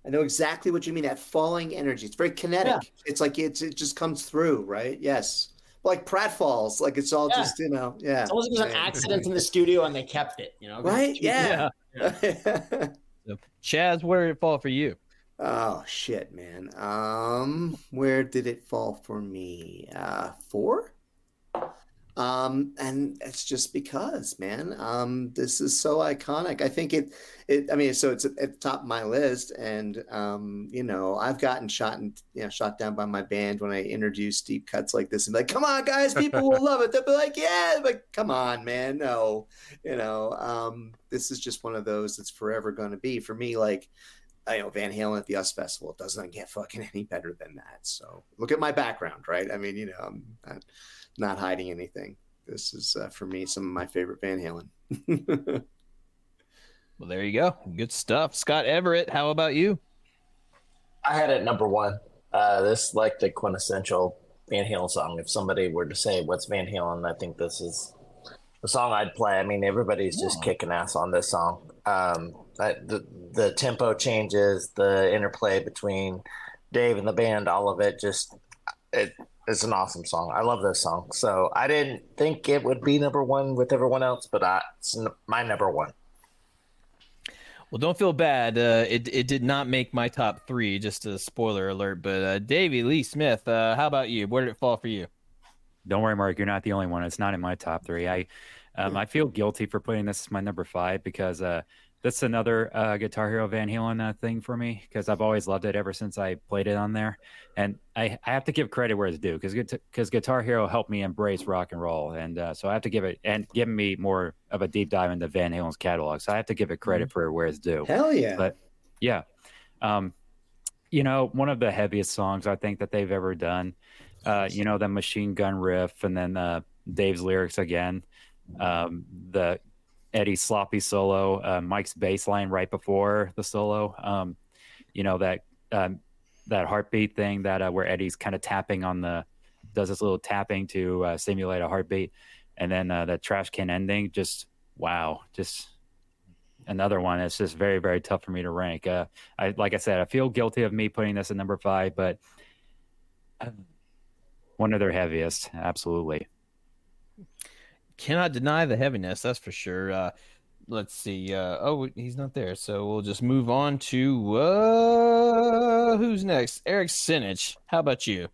I know exactly what you mean. That falling energy. It's very kinetic. It's like it's it just comes through, right? Yes. Like pratfalls. Like it's all Yeah. just you know. Yeah. It's almost like it was an accident in the studio and they kept it. You know. Right? Yeah. So, Chaz, where did it fall for you? Oh shit, man. Um, where did it fall for me? Uh, four. Um, and it's just because, man, um, this is so iconic. I think it, it. I mean, so it's at, the top of my list, and um, you know, I've gotten shot and you know shot down by my band when I introduce deep cuts like this, and be like, "Come on, guys, people will love it." They'll be like, "Yeah," like, "Come on, man, no," you know. Um, this is just one of those that's forever going to be for me. Like, I know Van Halen at the US Festival doesn't get fucking any better than that. So look at my background, right? I mean, you know, I'm not, not hiding anything. This is uh, for me some of my favorite Van Halen. Well, there you go. Good stuff. Scott Everett, how about you? I had it number one. Uh, this like the quintessential Van Halen song. If somebody were to say what's Van Halen, I think this is the song I'd play. I mean, everybody's just kicking ass on this song. Um, I, the the tempo changes, the interplay between Dave and the band, all of it, just it, it's an awesome song. I love this song. So I didn't think it would be number one with everyone else, but I, it's n- my number one. Well, don't feel bad. Uh, it it did not make my top three. Just a spoiler alert. But uh, Davey Lee Smith, uh, how about you? Where did it fall for you? Don't worry, Mark. You're not the only one. It's not in my top three. I um, I feel guilty for putting this as my number five because uh, that's another uh, Guitar Hero Van Halen uh, thing for me because I've always loved it ever since I played it on there, and I, I have to give credit where it's due because because Guitar Hero helped me embrace rock and roll, and uh, so I have to give it and give me more of a deep dive into Van Halen's catalog. So I have to give it credit for where it's due. Hell yeah! But yeah, um, you know, one of the heaviest songs I think that they've ever done. Uh, you know, the machine gun riff, and then uh, Dave's lyrics again. Um, the Eddie sloppy solo, uh, Mike's bass line right before the solo. Um, you know that um, that heartbeat thing that uh, where Eddie's kind of tapping on the does this little tapping to uh, simulate a heartbeat, and then uh, the trash can ending. Just wow, just another one. It's just very very tough for me to rank. Uh, I like I said, I feel guilty of me putting this at number five, but one of their heaviest, absolutely cannot deny the heaviness. That's for sure. Uh, let's see. Uh, oh, he's not there, so we'll just move on to uh, who's next? Eric Senich. How about you?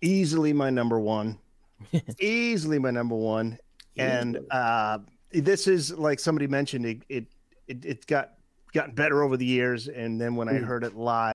Easily my number one. Easily my number one. And uh, this is like somebody mentioned. It it it, it got gotten better over the years, and then when I heard it live.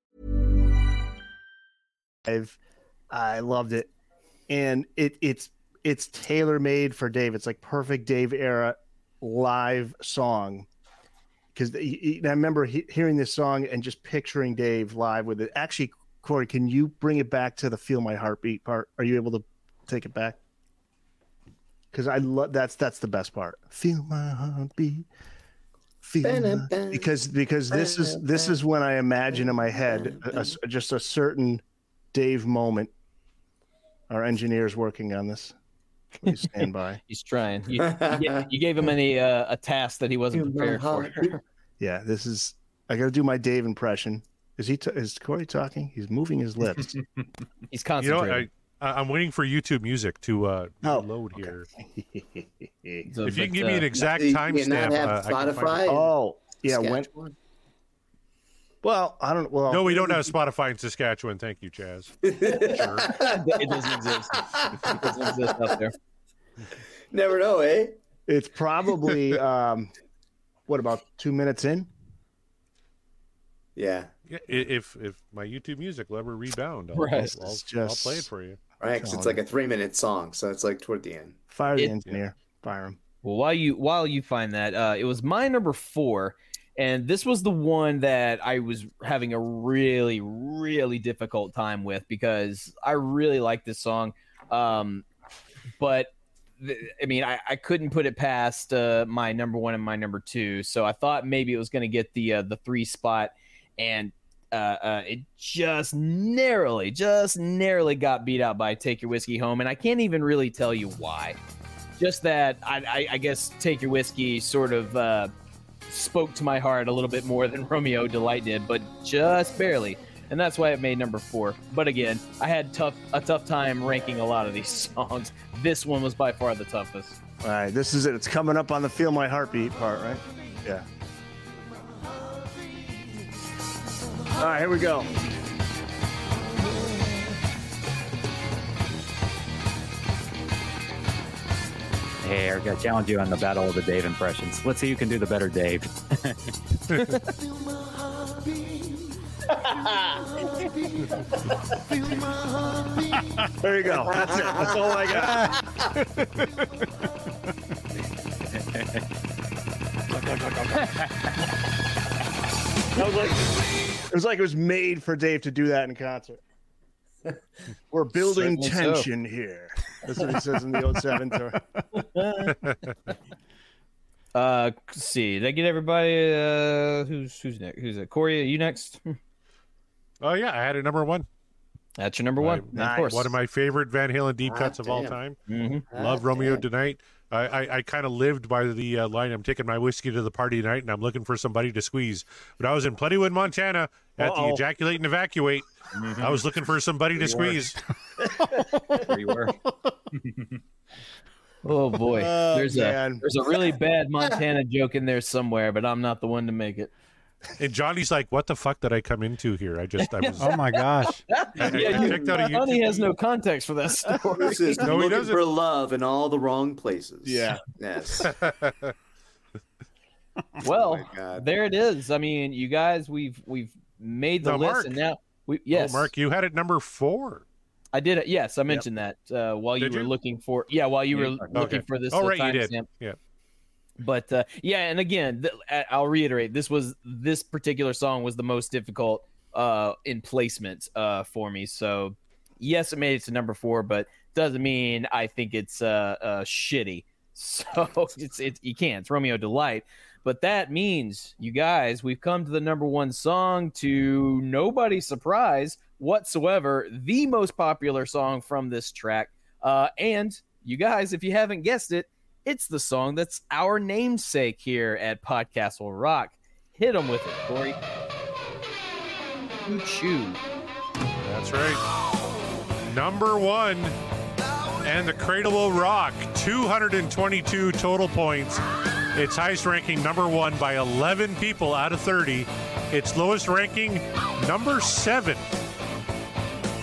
I've I loved it, and it it's it's tailor made for Dave. It's like perfect Dave era live song. Because I remember he, hearing this song and just picturing Dave live with it. Actually, Corey, can you bring it back to the "Feel My Heartbeat" part? Are you able to take it back? Because I love that's that's the best part. Feel my heartbeat. Feel my... because because this is this is when I imagine in my head a, a, just a certain Dave moment. Our engineer's working on this. Please stand by. He's trying. You, you, you gave him any uh, a task that he wasn't prepared for. yeah, this is. I got to do my Dave impression. Is he? T- is Corey talking? He's moving his lips. He's You know, I, I'm waiting for YouTube Music to uh, Oh, load here. So, if you can but, give me an uh, exact Do you- do you not timestamp, have uh, I can find Spotify? it. Oh, yeah. When? Saskatchewan? Well, I don't. Well, No, we don't have Spotify in Saskatchewan. Thank you, Chaz. it doesn't exist. It doesn't exist up there. Never know, eh? It's probably um, what about two minutes in? Yeah. Yeah, if if my YouTube music will ever rebound, I'll, Right. I'll, I'll, I'll play it for you. Right, 'cause it's like a three minute song, so it's like toward the end. Fire the It- engineer. Fire him. Well, while you while you find that, uh, it was my number four, and this was the one that I was having a really really difficult time with because I really like this song, um, but th- I mean I, I couldn't put it past uh, my number one and my number two, so I thought maybe it was going to get the uh, the three spot, and uh, uh, it just narrowly, just narrowly got beat out by "Take Your Whiskey Home," and I can't even really tell you why. Just that I, I, I guess take your whiskey sort of uh, spoke to my heart a little bit more than romeo delight did but just barely and that's why it made number four but again i had tough a tough time ranking a lot of these songs this one was by far the toughest All right, this is it. It's coming up on the feel my heartbeat part, right? Yeah. All right, here we go. Hey, Eric, I challenge you on the Battle of the Dave impressions. Let's see who can do the better Dave. There you go. That's it. That's all I That was like it was like it was made for Dave to do that in concert. We're building Certainly so. tension here. That's what he says in the old seven tour. uh let's see did i get everybody uh who's who's next who's it corey are you next Oh yeah, I had a number one. That's your number one, My- of course. One of my favorite Van Halen deep Hot cuts of all damn. time. Mhm. Love Romeo damn. tonight. I, I, I kind of lived by the uh, line. I'm taking my whiskey to the party tonight, and I'm looking for somebody to squeeze. But I was in Plentywood, Montana, at Uh-oh. the ejaculate and evacuate. I was looking for somebody to There you were. squeeze. There you were. Oh boy, Oh, there's a there's a really bad Montana joke in there somewhere, but I'm not the one to make it. And Johnny's like, "What the fuck did I come into here? I just, I was." Oh my gosh. I- I yeah, you, checked out a Johnny YouTube has no context for that story. This is No, he looking doesn't. for love in all the wrong places. Yeah. Yes. well, Oh there it is. I mean, you guys, we've we've made the Now, list, Mark. and now we Oh, yes, Mark, you had it number four. I did it. Yes, I mentioned that uh, while you Did were you? looking for yeah while you were Okay. looking for this. Oh, right, you did. timestamp. Yeah. But uh, yeah, and again, th- I'll reiterate: this was this particular song was the most difficult uh, in placement uh, for me. So yes, it made it to number four, but doesn't mean I think it's uh, uh, shitty. So it's it's you can't. It's Romeo Delight. But that means, you guys, we've come to the number one song to nobody's surprise whatsoever, the most popular song from this track. Uh, and you guys, if you haven't guessed it, it's the song that's our namesake here at Podcast Will Rock. Hit them with it, Corey. Choo. That's right. Number one, and the Cradle will rock. 222 total points. Its highest ranking number one by 11 people out of 30. Its lowest ranking number seven.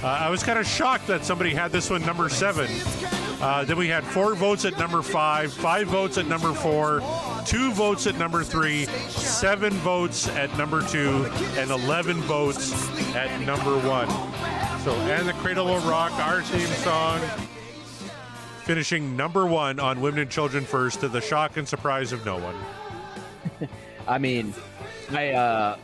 Uh, I was kind of shocked that somebody had this one number seven. Uh, then we had four votes at number five, five votes at number four, two votes at number three, seven votes at number two, and 11 votes at number one. So, and the Cradle Will Rock, our theme song, finishing number one on Women and Children First to the shock and surprise of no one. I mean, I uh,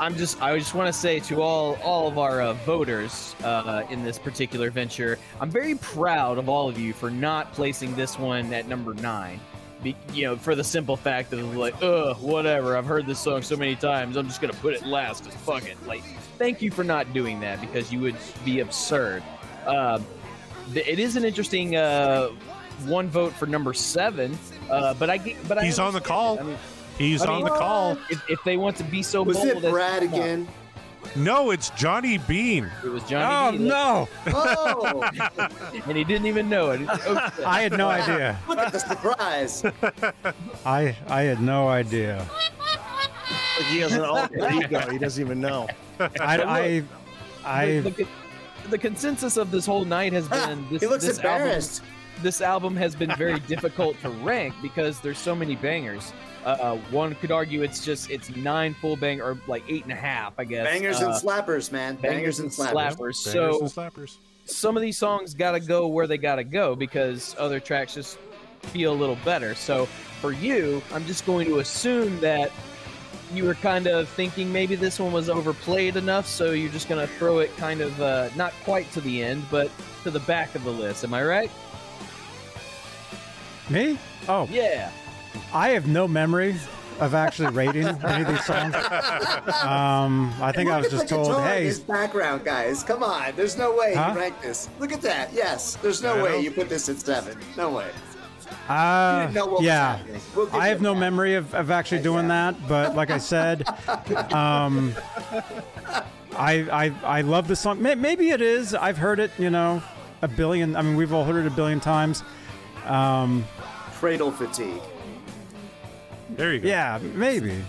I'm just I just want to say to all all of our uh, voters uh, in this particular venture, I'm very proud of all of you for not placing this one at number nine. Be, you know, for the simple fact of like, ugh, whatever. I've heard this song so many times. I'm just gonna put it last. Cause fuck it. Like, thank you for not doing that because you would be absurd. Th- it is an interesting uh, one vote for number seven. Uh, but I but I He's on the call. It. I mean, He's I on mean, the call. If, if they want to be so Was bold, it as- Brad come on. again? No, it's Johnny Beane. It was Johnny. Oh, B. no. Oh, and he didn't even know it. Oh. I had no idea. look at the surprise. I I had no idea. He has an alter ego. He doesn't even know. I I I the, the, the consensus of this whole night has been this. he looks this embarrassed. this album has been very difficult to rank because there's so many bangers. Uh, one could argue it's just it's nine full bang or like eight and a half, I guess. Bangers Uh, and slappers, man. Bangers, and slappers. slappers. Bangers So some of these songs got to go where they got to go because other tracks just feel a little better. So for you, I'm just going to assume that you were kind of thinking maybe this one was overplayed enough, so you're just going to throw it kind of uh, not quite to the end, but to the back of the list. Am I right? Me? Oh. Yeah. I have no memory of actually rating any of these songs. Um, I think I was just told, hey, his background, guys. Come on. There's no way Huh? you rank this. Look at that. Yes. There's no way you put this at seven. No way. Uh, didn't know what was yeah. We'll I have no memory of, of actually doing that, but like I said, um, I, I I love the song. Maybe it is. I've heard it, you know, a billion. I mean, we've all heard it a billion times. Um, Cradle fatigue. There you go. Yeah, maybe.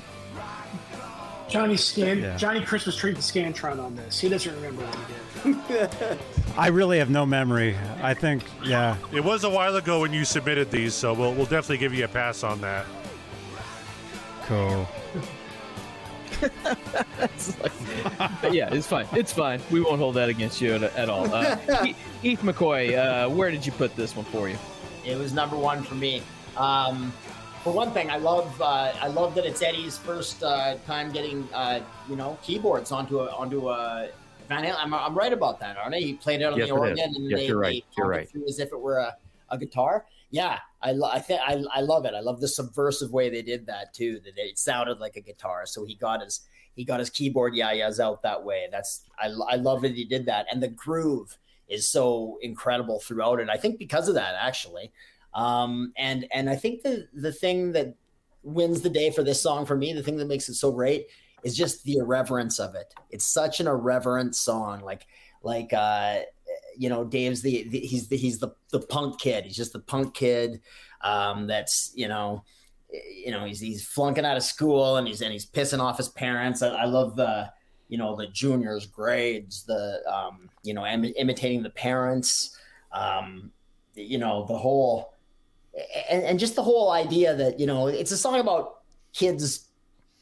Johnny scan Yeah. Johnny Christmas treat the Scantron on this. He doesn't remember what he did. I really have no memory. I think, yeah. It was a while ago when you submitted these, so we'll we'll definitely give you a pass on that. Cool. It's like- yeah, it's fine. It's fine. We won't hold that against you at, at all. Uh, Heath- Heath McCoy, uh, where did you put this one for you? It was number one for me. Um, for one thing, I love uh, I love that it's Eddie's first uh, time getting uh, you know keyboards onto a onto a Van Halen. I'm, I'm right about that, aren't I? He played it on Yes, the is. organ, and Yes, they, you're right. they You're right. through as if it were a, a guitar. Yeah, I, lo- I think I, I love it. I love the subversive way they did that too. That it sounded like a guitar. So he got his he got his keyboard yayas out that way. That's I, I love that he did that, and the groove is so incredible throughout it. I think because of that, actually. Um, and and I think the the thing that wins the day for this song for me, the thing that makes it so great is just the irreverence of it. It's such an irreverent song. Like like uh you know, Dave's the, the he's the he's the the punk kid. He's just the punk kid um that's, you know, you know, he's he's flunking out of school and he's and he's pissing off his parents. I, I love the you know the juniors grades, the um, you know Im- imitating the parents, um, you know the whole and, and just the whole idea that you know it's a song about kids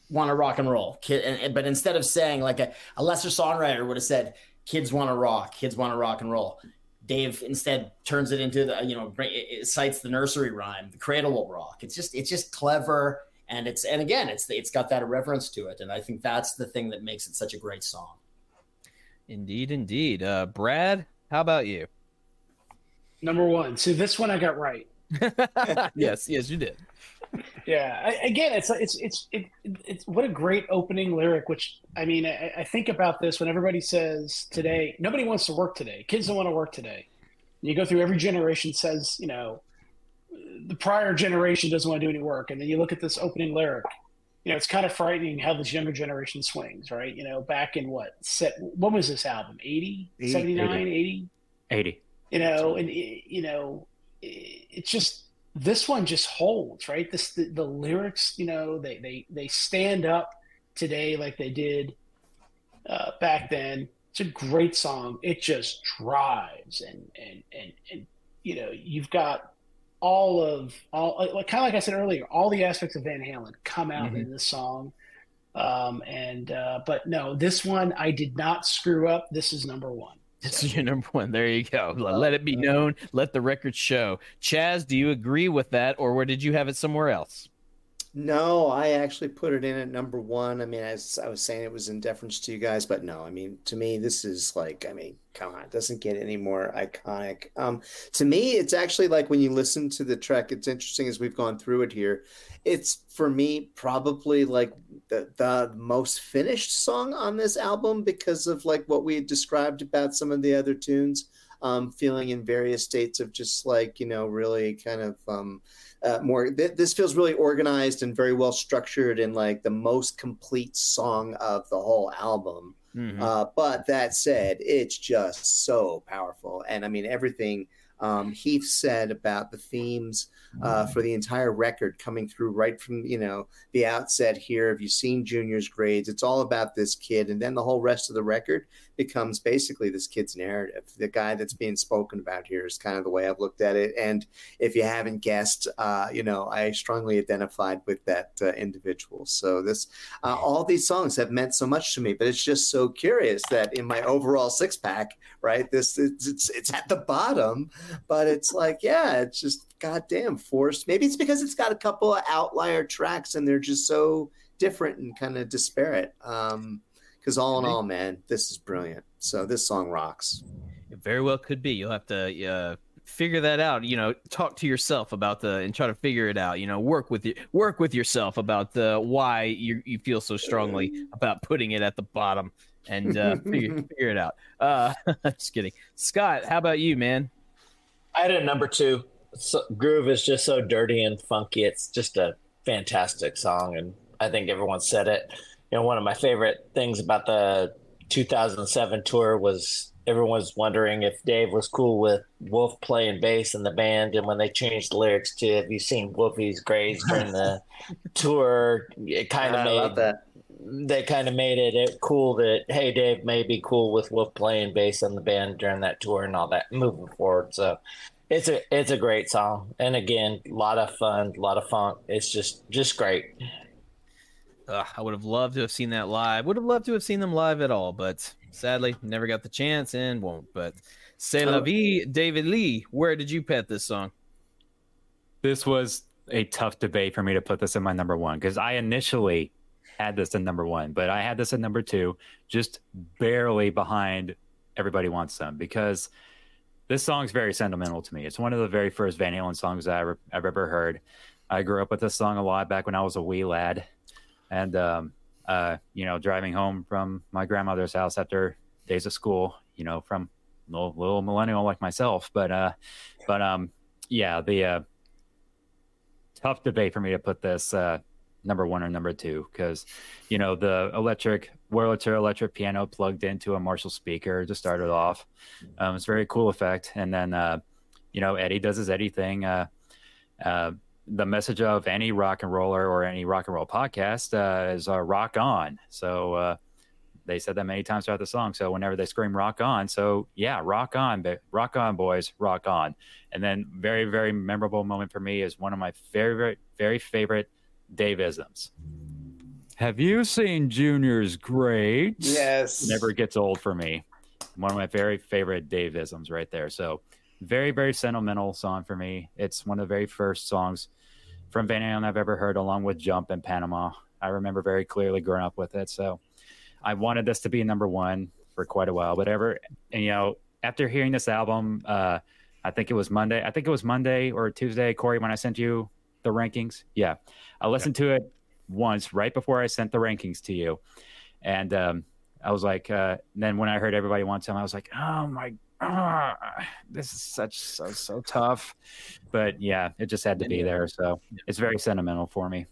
want to rock and roll kid and, and- but instead of saying like a, a lesser songwriter would have said kids want to rock kids want to rock and roll dave instead turns it into the you know it, it cites the nursery rhyme the cradle will rock it's just it's just clever and it's and again it's it's got that irreverence to it and i think that's the thing that makes it such a great song Indeed, indeed. Uh, Brad, how about you? Number one. See, this one I got right. yes, yes, you did. Yeah. I, again, it's it's it's it, it's what a great opening lyric. Which I mean, I, I think about this when everybody says today, nobody wants to work today. Kids don't want to work today. You go through every generation says, you know, the prior generation doesn't want to do any work, and then you look at this opening lyric. You know, it's kind of frightening how this younger generation swings, right? You know, back in what set? What was this album? 80, 80. 79, 80? 80. you know and you know it- it's just this one just holds right? This the, the lyrics you know they they they stand up today like they did uh, back then. It's a great song. It just drives and and and, and you know you've got all of all like kind of like i said earlier all the aspects of van halen come out Mhm. in this song. Um and uh but no this one i did not screw up. This is number one This is your number one. There you go. Let let it be known. Let the record show. Chaz, do you agree with that, or where did you have it somewhere else? No, I actually put it in at number one. I mean, as I was saying, it was in deference to you guys, but no, I mean, to me, this is like, I mean, come on, it doesn't get any more iconic. Um, to me, it's actually like when you listen to the track, it's interesting as we've gone through it here. It's for me probably like the the most finished song on this album because of like what we had described about some of the other tunes. Um, feeling in various states of just like you know really kind of um, uh, more th- this feels really organized and very well structured and like the most complete song of the whole album. Mhm. uh, but that said it's just so powerful. And i mean everything um, heath said about the themes uh, for the entire record coming through right from you know the outset here. Have you seen junior's grades? It's all about this kid. And then the whole rest of the record becomes basically this kid's narrative. The guy that's being spoken about here is kind of the way I've looked at it. And if you haven't guessed, uh, you know, I strongly identified with that uh, individual. So this, uh, all these songs have meant so much to me. But it's just so curious that in my overall six pack, right, this it's it's, it's at the bottom, but it's like, yeah, it's just goddamn forced. Maybe it's because it's got a couple of outlier tracks and they're just so different and kind of disparate. Um, because all in all, man, this is brilliant. So this song rocks. It very well could be. You'll have to uh, figure that out. You know, talk to yourself about the and try to figure it out. You know, work with you, work with yourself about the why you you feel so strongly about putting it at the bottom and uh, figure figure it out. Uh, just kidding, Scott. How about you, man? I had a number two. So, Groove is just so dirty and funky. It's just a fantastic song, and I think everyone said it you know, one of my favorite things about the 2007 tour was everyone was wondering if Dave was cool with Wolf playing bass in the band. And when they changed the lyrics to "Have you seen Wolfie's grades during the tour?" It kind of made that. They kind of made it, it cool that hey, Dave may be cool with Wolf playing bass in the band during that tour and all that moving forward. So it's a it's a great song, and again, a lot of fun, a lot of funk. It's just just great. Ugh, I would have loved to have seen that live. Would have loved to have seen them live at all, but sadly, never got the chance and won't. But C'est la vie, David Lee. Where did you pet this song? This was a tough debate for me to put this in my number one because I initially had this in number one, but I had this in number two, just barely behind Everybody Wants Some because this song's very sentimental to me. It's one of the very first Van Halen songs I ever, I've ever heard. I grew up with this song a lot back when I was a wee lad. And, um, uh, you know, driving home from my grandmother's house after days of school, you know, from little, little millennial like myself. But, uh, but, um, yeah, the, uh, tough debate for me to put this uh, number one or number two because you know the electric Wurlitzer electric piano plugged into a Marshall speaker to start it off. Um, it's a very cool effect, and then uh, you know Eddie does his Eddie thing. Uh, uh, the message of any rock and roller or any rock and roll podcast uh, is uh, rock on. So uh, they said that many times throughout the song. So whenever they scream rock on, so yeah, rock on, but rock on, boys, rock on. And then very, very memorable moment for me is one of my very, very, very favorite Dave isms. Have you seen Junior's Great? Yes. Never gets old for me. One of my very favorite Dave isms right there. So very, very sentimental song for me. It's one of the very first songs from Van Halen I've ever heard, along with Jump and Panama. I remember very clearly growing up with it. So I wanted this to be number one for quite a while. But ever, and, you know, after hearing this album, uh, I think it was Monday. I think it was Monday or Tuesday, Corey, when I sent you the rankings. Yeah, I listened to it once right before I sent the rankings to you, and um, I was like, uh, then when I heard everybody wants some, I was like, oh my. Ah, this is such so so tough, but yeah, it just had to be there. So it's very sentimental for me.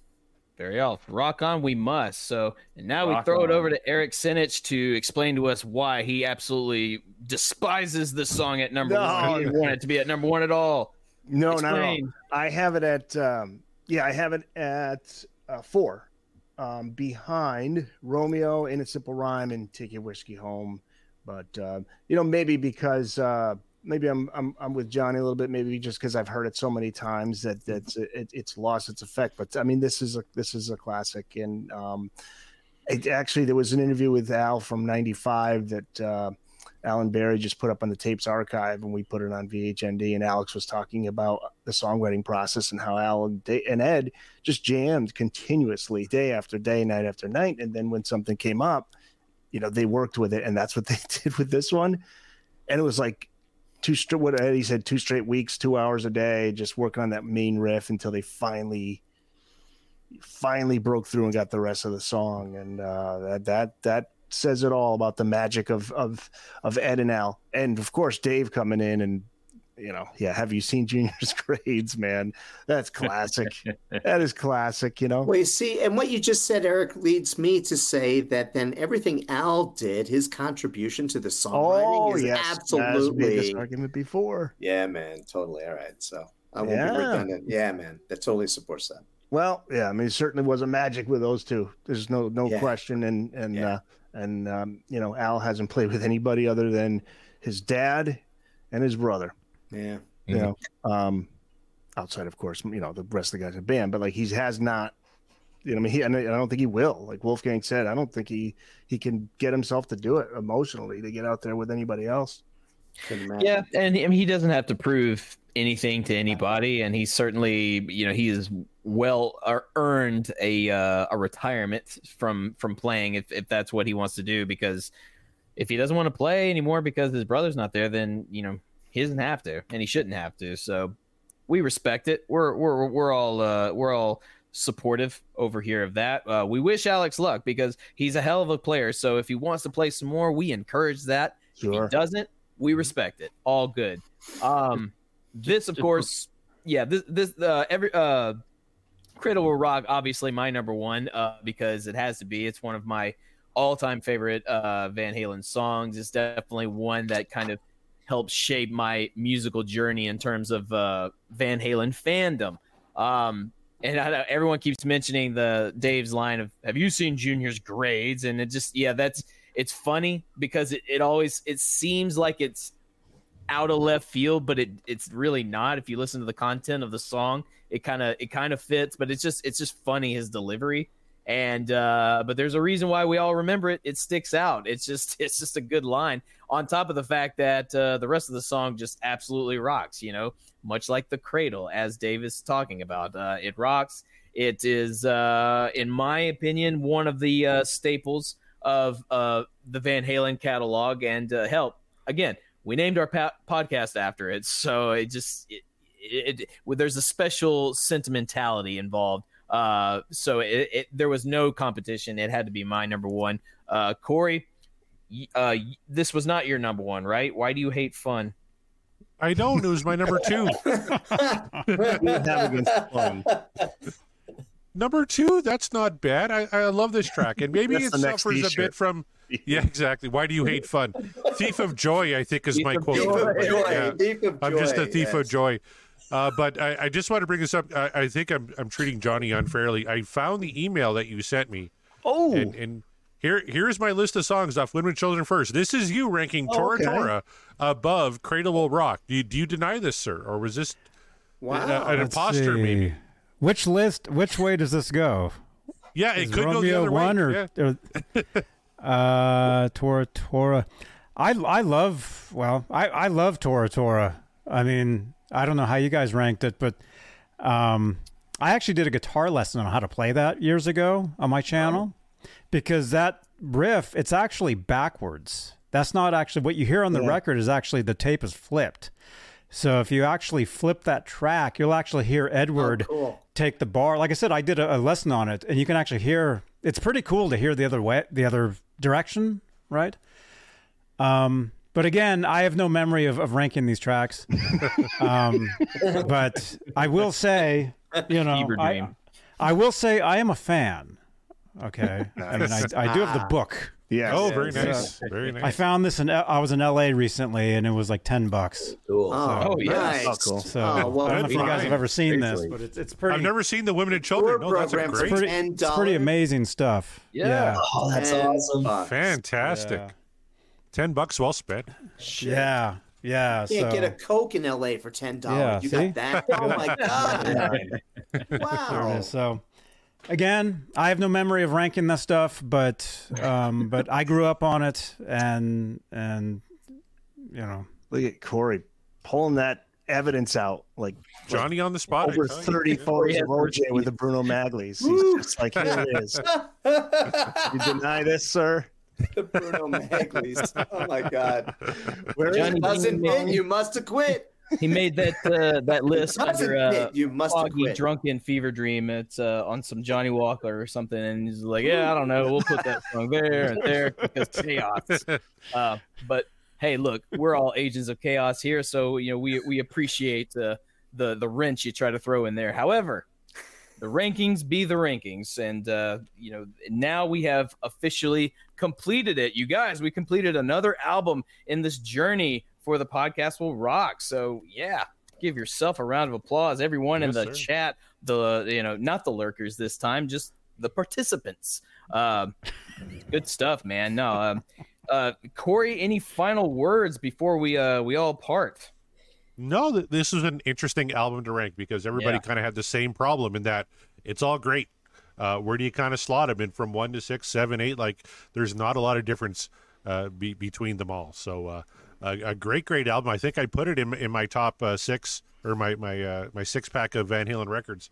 Very off. Rock on, we must. So, and now we Rock throw it over to Eric Senich to explain to us why he absolutely despises this song at number No. one. He didn't want it to be at number one at all. No, not at all. I have it at um, yeah, I have it at uh, four, um, behind Romeo in a Simple Rhyme and Take Your Whiskey Home. But uh, you know, maybe because uh, maybe I'm, I'm I'm with Johnny a little bit. Maybe just because I've heard it so many times that that's it, it's lost its effect. But I mean, this is a this is a classic, and um, it, actually there was an interview with Al from '95 that. Uh, Alan Barry just put up on the tapes archive and we put it on VHND. And Alex was talking about the songwriting process and how Al and, and Ed just jammed continuously day after day, night after night. And then when something came up, you know, they worked with it. And that's what they did with this one. And it was like two straight, what Eddie said, two straight weeks, two hours a day, just working on that main riff until they finally finally broke through and got the rest of the song and uh that that that says it all about the magic of of of ed and al and of course dave coming in and you know yeah have you seen junior's grades man that's classic that is classic you know Well, you see, and what you just said, Eric, leads me to say that then everything Al did, his contribution to the songwriting oh is yes That's made absolutely. this argument before Yeah, man, totally. All right, so I won't Yeah. be redundant. Yeah, man, that totally supports that. Well, yeah, I mean, it certainly was a magic with those two. There's no no Yeah. question, and and uh, and um, you know Al hasn't played with anybody other than his dad and his brother. Yeah, you know, um, outside of course, you know the rest of the guys in the band, but like he has not. You know, I mean, he and I don't think he will. Like Wolfgang said, I don't think he he can get himself to do it emotionally to get out there with anybody else. Yeah, and I mean, he doesn't have to prove anything to anybody, and he's certainly, you know, he is well uh, earned a uh, a retirement from from playing if if that's what he wants to do. Because if he doesn't want to play anymore because his brother's not there, then you know he doesn't have to, and he shouldn't have to. So we respect it. We're we're we're all uh, we're all supportive over here of that. Uh, we wish Alex luck because he's a hell of a player. So if he wants to play some more, we encourage that. If he doesn't, we respect it. All good. Um, this, of course, yeah. This this uh, every uh, Cradle Rock, obviously my number one uh, because it has to be. It's one of my all-time favorite uh, Van Halen songs. It's definitely one that kind of helped shape my musical journey in terms of uh, Van Halen fandom. Um, and I everyone keeps mentioning the Dave's line of "Have you seen Junior's grades?" And it just yeah, that's it's funny because it, it always it seems like it's out of left field, but it it's really not. If you listen to the content of the song, it kind of it kind of fits, but it's just it's just funny his delivery. And uh, but there's a reason why we all remember it. It sticks out. It's just it's just a good line. On top of the fact that uh, the rest of the song just absolutely rocks. You know, much like the Cradle, as Dave is talking about. Uh, it rocks. It is, uh, in my opinion, one of the uh, staples of uh, the Van Halen catalog. And help again, we named our pa- podcast after it, so it just it, it, it, there's a special sentimentality involved. Uh, so it, it, there was no competition. It had to be my number one. Uh, Corey, uh, this was not your number one, right? Why do you hate fun? I don't. It was my number two. number two, that's not bad. I, I love this track, and maybe it suffers a bit from. Yeah, exactly. Why do you hate fun? Thief of Joy, I think, is thief my quote. Thief of joy. Yeah. Thief of I'm just a joy, thief of joy. Uh, but I, I just want to bring this up. I, I think I'm I'm treating Johnny unfairly. I found the email that you sent me. Oh, and, and here here's my list of songs off Women Children First. This is you ranking Oh, Tora okay. Tora above Cradle Will Rock. Do you, do you deny this, sir, or was this Wow. uh, an Let's imposter? see. Maybe. Which list? Which way does this go? Yeah, it Is could go the other one way. or, or uh, Tora Tora. I I love well I I love Tora Tora. I mean I don't know how you guys ranked it, but um, I actually did a guitar lesson on how to play that years ago on my channel because that riff it's actually backwards. That's not actually what you hear on the Yeah. record is actually the tape is flipped. So if you actually flip that track, you'll actually hear Edward cool. take the bar. Like I said, I did a, a lesson on it, and you can actually hear. It's pretty cool to hear the other way, the other direction, right? Um, but again, I have no memory of, of ranking these tracks. um, but I will say, you know, I. I will say I am a fan. Okay, I mean, I, I do have the book. Yeah. Oh, very So, nice. Very nice. I found this in I was in LA recently, and it was like ten bucks. Cool. Oh, yeah. nice. Oh, cool. So Oh, well, I don't know if you guys have ever seen this, but it's it's pretty. I've never seen the Women and Children. No, that's a great, for pretty, it's pretty amazing stuff. Yeah. Oh, that's Ten awesome. fantastic. Yeah. Ten bucks well spent. Yeah, yeah. You can't so, get a Coke in LA for ten dollars. Yeah, you see? got that? Oh my god! there wow. is. So again, I have no memory of ranking that stuff, but um, but I grew up on it, and and you know, Look at Corey pulling that evidence out like Johnny on the spot. Over 30 photos of OJ with the Bruno Magli's. He's just like, here it is. You deny this, sir? the Bruno Magli's. Oh my god! Where is Johnny it? Doesn't fit. You must have quit. He made that uh, that list Doesn't under uh. You must have Foggy quit. Drunken Fever Dream. It's uh, on some Johnny Walker or something, and he's like, "Yeah, I don't know. We'll put that song there and there because chaos." Uh, but hey, look, we're all agents of chaos here, so you know we we appreciate uh, the the wrench you try to throw in there. However, the rankings be the rankings, and uh, you know now we have officially completed it. You guys, we completed another album in this journey for the podcast will rock. So yeah, give yourself a round of applause, everyone in the sir. chat. The you know not the lurkers this time, just the participants. Uh, good stuff, man. No, um, uh, Corey, any final words before we uh, we all part? No, th- this is an interesting album to rank because everybody Yeah. kind of had the same problem in that it's all great. Uh, where do you kind of slot them in from one to six, seven, eight? Like, there's not a lot of difference uh, be- between them all. So, uh, a, a great, great album. I think I put it in in my top uh, six or my my uh, my six pack of Van Halen records.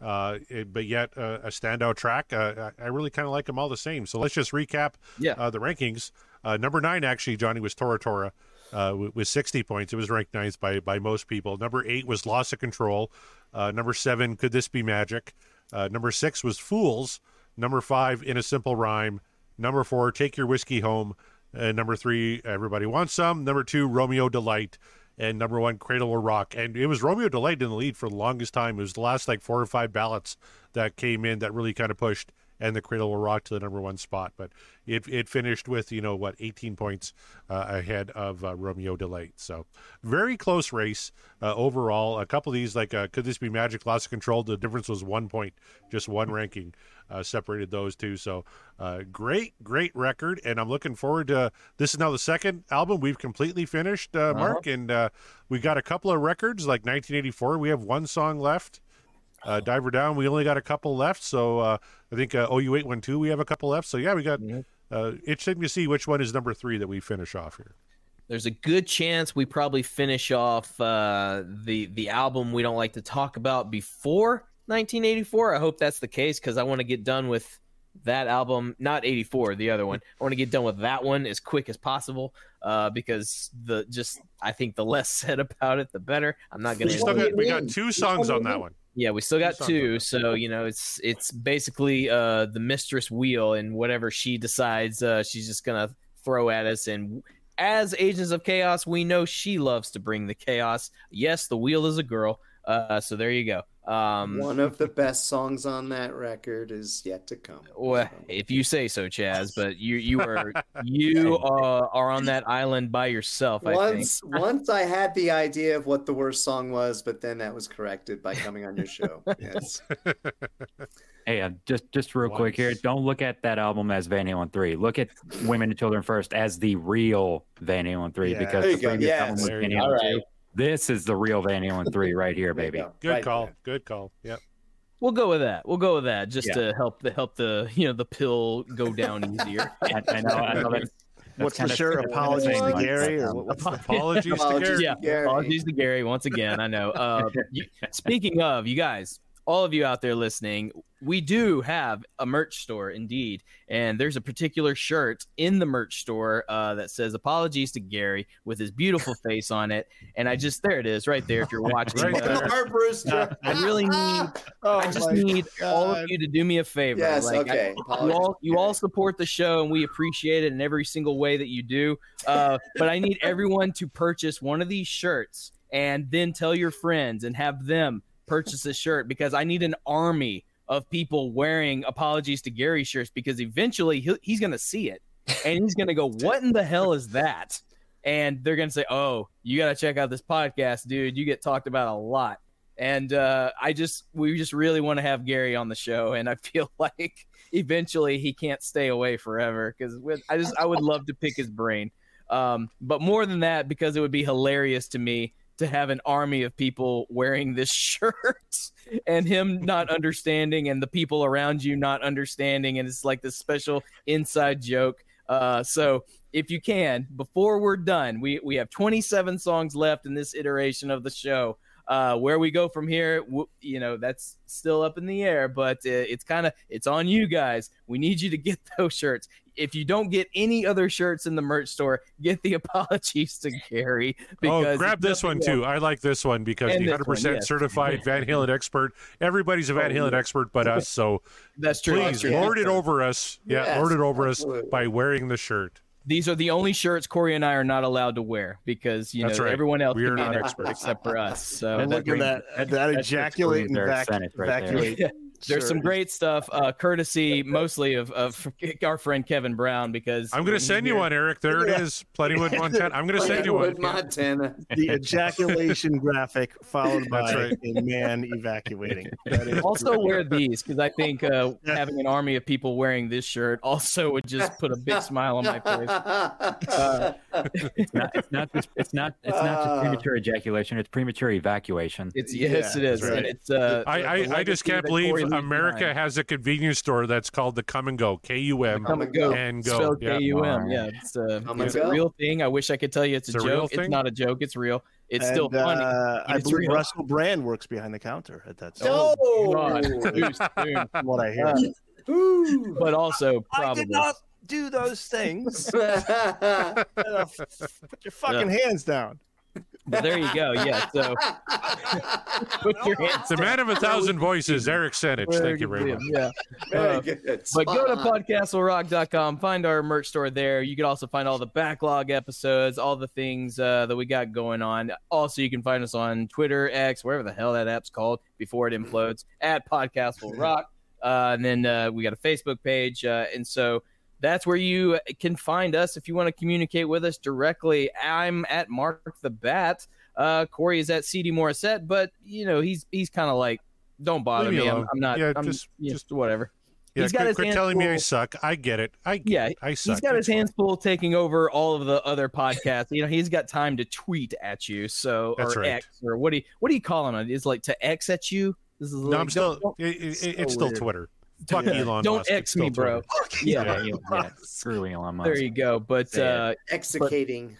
Uh, it- but yet uh, a standout track. Uh, I I really kind of like them all the same. So let's just recap yeah. uh, the rankings. Uh, number nine, actually, Johnny was Tora Tora uh, with, with 60 points. It was ranked ninth by by most people. Number eight was Loss of Control. Uh, number seven, Could This Be Magic? Uh, number six was Fools. Number five, In a Simple Rhyme. Number four, Take Your Whiskey Home. And number three, Everybody Wants Some. Number two, Romeo Delight. And number one, Cradle Will Rock. And it was Romeo Delight in the lead for the longest time. It was the last like four or five ballots that came in that really kind of pushed and the Cradle Will Rock to the number one spot. But it it finished with you know what 18 points uh, ahead of uh, Romeo Delight. So very close race uh, overall. A couple of these like uh, could this be Magic Loss of Control? The difference was one point, just one ranking uh, separated those two. So uh, great great record, and I'm looking forward to this. Is now the second album we've completely finished, uh, Mark, and uh, we got a couple of records like 1984. We have one song left. Uh, Diver Down, we only got a couple left. So uh, I think uh, OU812, we have a couple left. So yeah, we got uh, interesting to see which one is number three that we finish off here. There's a good chance we probably finish off uh, the the album we don't like to talk about before 1984. I hope that's the case because I want to get done with that album, not 84, the other one. I want to get done with that one as quick as possible uh, because the just I think the less said about it, the better. I'm not gonna. We got, we got two songs on that one. Yeah, we still got two, so you know it's it's basically uh the mistress wheel and whatever she decides uh she's just gonna throw at us and as agents of chaos we know she loves to bring the chaos. Yes the wheel is a girl uh so there you go um One of the best songs on that record is yet to come. well, if you say so chaz but you you are you uh, are on that island by yourself i think Once, once I had the idea of what the worst song was, but then that was corrected by coming on your show. Yes. Hey, uh, just just real quick here. Don't look at that album as Van Halen three. Look at Women and Children First as the real Van Halen three Yeah, because there you the go. previous Yes. album was There Van you Halen go. All two. right. This is the real Van Halen three right here, baby. Good Right call. Good call. Yep. We'll go with that. We'll go with that just Yeah. to help the help the you know the pill go down easier. I, I know. I know that's, What's that's the kinda shirt? similar to Apologies saying, to Gary, or what's the Apologies, Apologies to to yeah, Gary. apologies to Gary once again. I know. Uh, you, speaking of, you guys, all of you out there listening, we do have a merch store indeed, and there's a particular shirt in the merch store uh, that says "Apologies to Gary" with his beautiful face on it, and I just there it is right there. If you're watching, Right uh, there. Art Brewster. I really need. Oh I just my need all of you to do me a favor. Yes, Like, I- okay. you all you all support the show, and we appreciate it in every single way that you do. Uh, but I need everyone to purchase one of these shirts, and then tell your friends and have them purchase this shirt because I need an army of people wearing apologies to Gary shirts because eventually he's going to see it and he's going to go, "What in the hell is that?" And they're going to say, "Oh, you got to check out this podcast, dude. You get talked about a lot." And uh, I just, we just really want to have Gary on the show, and I feel like eventually he can't stay away forever because I just, I would love to pick his brain. Um, but more than that, because it would be hilarious to me to have an army of people wearing this shirt and him not understanding and the people around you not understanding. And it's like this special inside joke. Uh, so if you can, before we're done, we, we have 27 songs left in this iteration of the show. Uh, where we go from here, w- you know, that's still up in the air, but uh, it's kind of it's on you guys. We need you to get those shirts. If you don't get any other shirts in the merch store, get the apologies to Gary. Oh, grab this one too. I like this one because And the 100% yes. certified Van Halen expert. Everybody's a Van Oh, Halen expert but us. So That's true. please That's true. lord it over us. Yeah, Yes, lord it over absolutely. us by wearing the shirt. These are the only shirts Corey and I are not allowed to wear because you That's know right. everyone else we are an not expert experts. except for us. So And look at that, that, that ejaculate and screws their vac- Senate right there. evacuate. There's Sure. some great stuff, uh, courtesy mostly of, of our friend Kevin Brown because I'm going to send you hears- one, Eric. There it is. Plentywood, Montana. I'm going to send you one. Plentywood, Montana. The ejaculation graphic followed by right. a man evacuating. That is also great. wear these because I think uh, having an army of people wearing this shirt also would just put a big smile on my face. Uh, It's not. It's not. Just, it's not. It's not just premature ejaculation. It's premature evacuation. it's yes, Yeah, it is, right. and it's uh, I, I, I just can't believe Corey leaves America behind. has a convenience store that's called the Come and Go. K U M Come and go. and go. Spelled Yeah. K U M. Yeah, it's, uh, Come it's a real thing. I wish I could tell you it's a It's a real joke. It's thing? not a joke. It's real. It's And, still funny. Uh, I believe real. Russell Brand works behind the counter at that. No. store, God, too soon. From what I hear. Uh, but also probably. Not do those things. Put your fucking hands down. But there you go. Yeah. So put your hands The down. man of a thousand voices, Eric Senich. Thank you very much. Yeah. Very Uh, good. But go to Spot on. podcastwillrock.com, find our merch store there. You can also find all the backlog episodes, all the things uh, that we got going on. Also, you can find us on Twitter, X, wherever the hell that app's called before it implodes, at Podcast Will Rock. Uh, and then uh, we got a Facebook page. Uh, and so that's where you can find us if you want to communicate with us directly. I'm at Mark the Bat. Uh, Corey is at CD Morissette, but you know he's he's kind of like, don't bother Leave me me. I'm. I'm not. Yeah, I'm, just- yeah, just- whatever. Yeah, He's got quit, his quit telling me I suck. I get it. I get Yeah, it. I suck. He's got his hands full taking over all of the other podcasts. you know, he's got time to tweet at you. So That's or right. X or what do you what do you call him? it? Is like to X at you? This is fine. like, No, I'm still. it- it- so it's still weird. Twitter. Fuck Elon Don't Musk. it's X me, bro. Twitter. Yeah, yeah, yeah. Screw Elon Musk. there you go. But Say uh, Execating.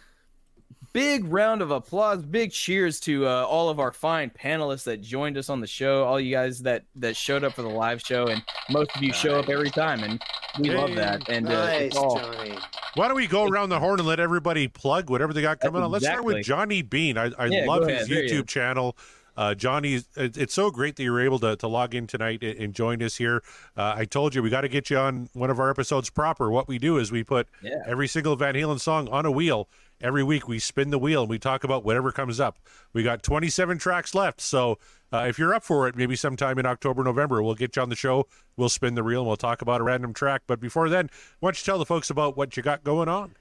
big round of applause, big cheers to uh, all of our fine panelists that joined us on the show, all you guys that that showed up for the live show, and most of you show up every time, and we love that. And uh, nice, it's all, Johnny. Why don't we go around the horn and let everybody plug whatever they got coming on? Let's start with Johnny Beane. I, I Yeah, love his ahead. There you YouTube channel. Uh, Johnny, it's so great that you were able to, to log in tonight and, and join us here. Uh, I told you we got to get you on one of our episodes proper. What we do is we put Yeah. every single Van Halen song on a wheel. Every week we spin the wheel and we talk about whatever comes up. We got 27 tracks left. So uh, if you're up for it, maybe sometime in October, November, we'll get you on the show. We'll spin the reel and we'll talk about a random track. But before then, why don't you tell the folks about what you got going on?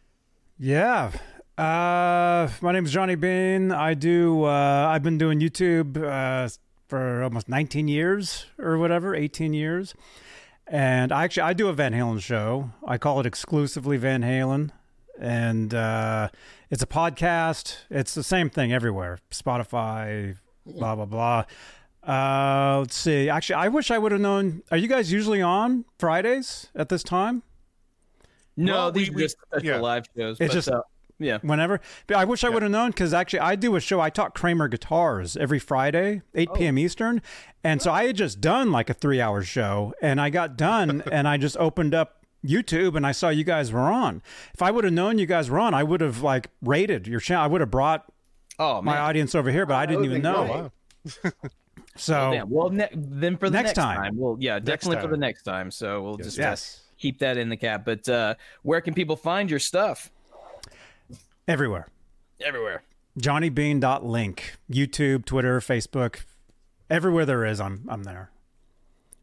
Yeah. Uh, my name is Johnny Beane. I do. Uh, I've been doing YouTube uh, for almost 19 years or whatever, 18 years. And I actually I do a Van Halen show. I call it exclusively Van Halen, and uh, it's a podcast. It's the same thing everywhere. Spotify, blah blah blah. Uh, let's see. Actually, I wish I would have known. Are you guys usually on Fridays at this time? no, Well, these we- are we- just special yeah. live shows. It's but, just- uh, yeah. whenever. But I wish I would have known because actually I do a show. I talk Kramer guitars every Friday, 8 p.m. Eastern, and so I had just done like a three-hour show, and I got done, and I just opened up YouTube and I saw you guys were on. If I would have known you guys were on, I would have like rated your channel. I would have brought Oh my man. audience over here, but I didn't even know. So Well. Well, ne- then for the Next next, time. time. well, yeah, definitely for the next time. So we'll just uh, yes, keep that in the cap. But uh, where can people find your stuff? Everywhere. Everywhere. JohnnyBeane.link, YouTube, Twitter, Facebook, everywhere there is, I'm I'm there.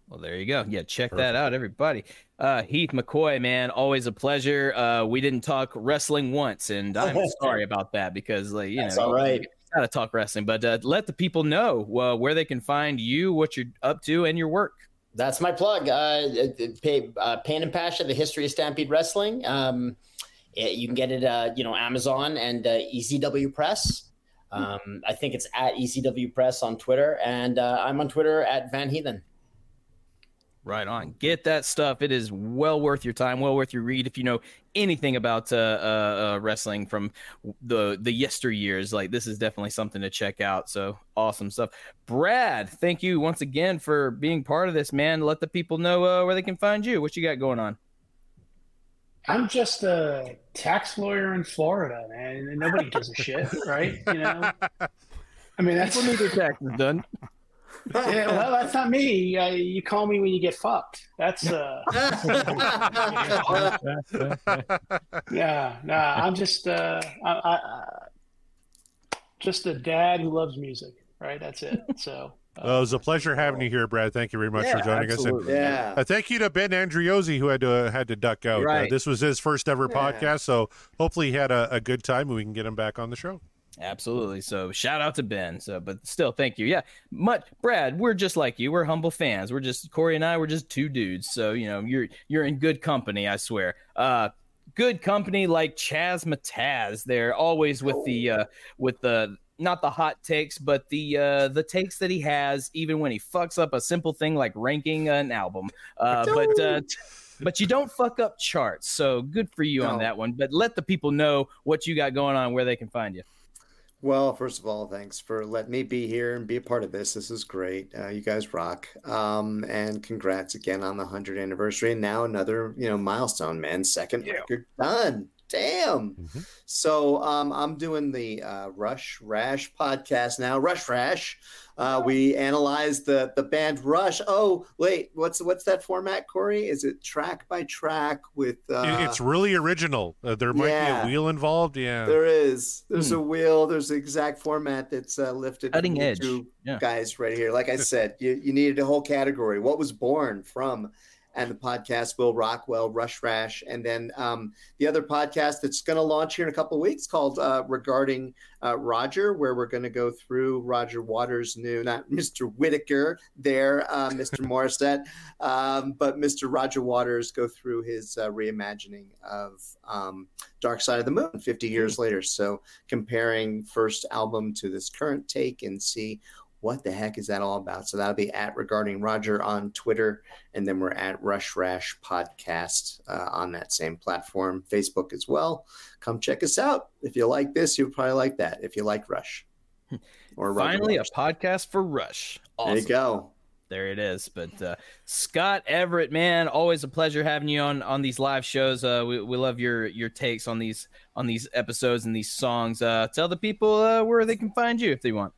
Well, there you go. Yeah, check that out, everybody. Uh, Heath McCoy, man, always a pleasure. Uh, we didn't talk wrestling once, and I'm sorry about that because, like, you That's know, all right. got to talk wrestling. But uh, let the people know uh, where they can find you, what you're up to, and your work. That's my plug. Uh, pay, uh, Pain and Passion, the history of Stampede Wrestling. Um, it- you can get it, uh, you know, Amazon and uh, ECW Press. Um, I think it's at ECW Press on Twitter, and uh, I'm on Twitter at Van Heathen. Right on. Get that stuff. It is well worth your time, well worth your read. If you know anything about uh, uh, uh, wrestling from the the yesteryears, like this is definitely something to check out. So awesome stuff. Brad, thank you once again for being part of this, man. Let the people know uh, where they can find you. What you got going on? I'm just a tax lawyer in Florida, man, and nobody gives a shit, right? You know, I mean that's need their taxes done. yeah, well, that's not me. Uh, you call me when you get fucked. That's uh, yeah, nah. I'm just uh, I, I, I, just a dad who loves music, right? That's it. So Well, it was a pleasure having you here, Brad. Thank you very much Yeah, for joining absolutely. us. And Yeah. uh, thank you to Ben Andriozzi who had to uh, had to duck out. Uh, Right. this was his first ever Yeah. podcast, so hopefully he had a, a good time and we can get him back on the show. Absolutely. So shout out to Ben. So, but still, thank you. Yeah, much, Brad. We're just like you. We're humble fans. We're just Corey and I. We're just two dudes. So you know, you're you're in good company. I swear. Uh, good company like Chaz Mataz. They're always with the uh, with the not the hot takes, but the uh, the takes that he has, even when he fucks up a simple thing like ranking an album. Uh, but uh, but you don't fuck up charts. So good for you on that one. But let the people know what you got going on, where they can find you. Well, first of all, thanks for letting me be here and be a part of this. This is great. Uh, you guys rock. Um, and congrats again on the 100th anniversary. And now another, you know, milestone, man. Second record done. Damn. So um, I'm doing the uh, Rush Rash podcast now. Rush Rash. Uh, we analyzed the the band Rush. Oh, wait, what's what's that format, Corey? Is it track by track with? Uh, It- it's really original. Uh, there might yeah. be a wheel involved. Yeah. There is. There's Hmm. a wheel. There's the exact format that's uh, lifted. Cutting edge. Yeah. guys right here. Like I said, you, you needed a whole category. What was born from, and the podcast Will Rockwell, Rush Rash, and then um, the other podcast that's going to launch here in a couple of weeks called uh, Regarding uh, Roger, where we're going to go through Roger Waters' new, not Mr. Whittaker there, uh, Mr. Morissette, um, but Mr. Roger Waters go through his uh, reimagining of um, Dark Side of the Moon 50 years later. So comparing first album to this current take and see what the heck is that all about. So that'll be at Regarding Roger on Twitter, and then we're at Rush Rash Podcast uh, on that same platform, Facebook as well. Come check us out. If you like this, you'll probably like that. If you like Rush. Or Roger Finally, a podcast for Rush. There you go. There it is. But uh, Scott Everett, man, always a pleasure having you on on these live shows. Uh, we, we love your your takes on these on these episodes and these songs. Uh, tell the people uh, where they can find you if they want.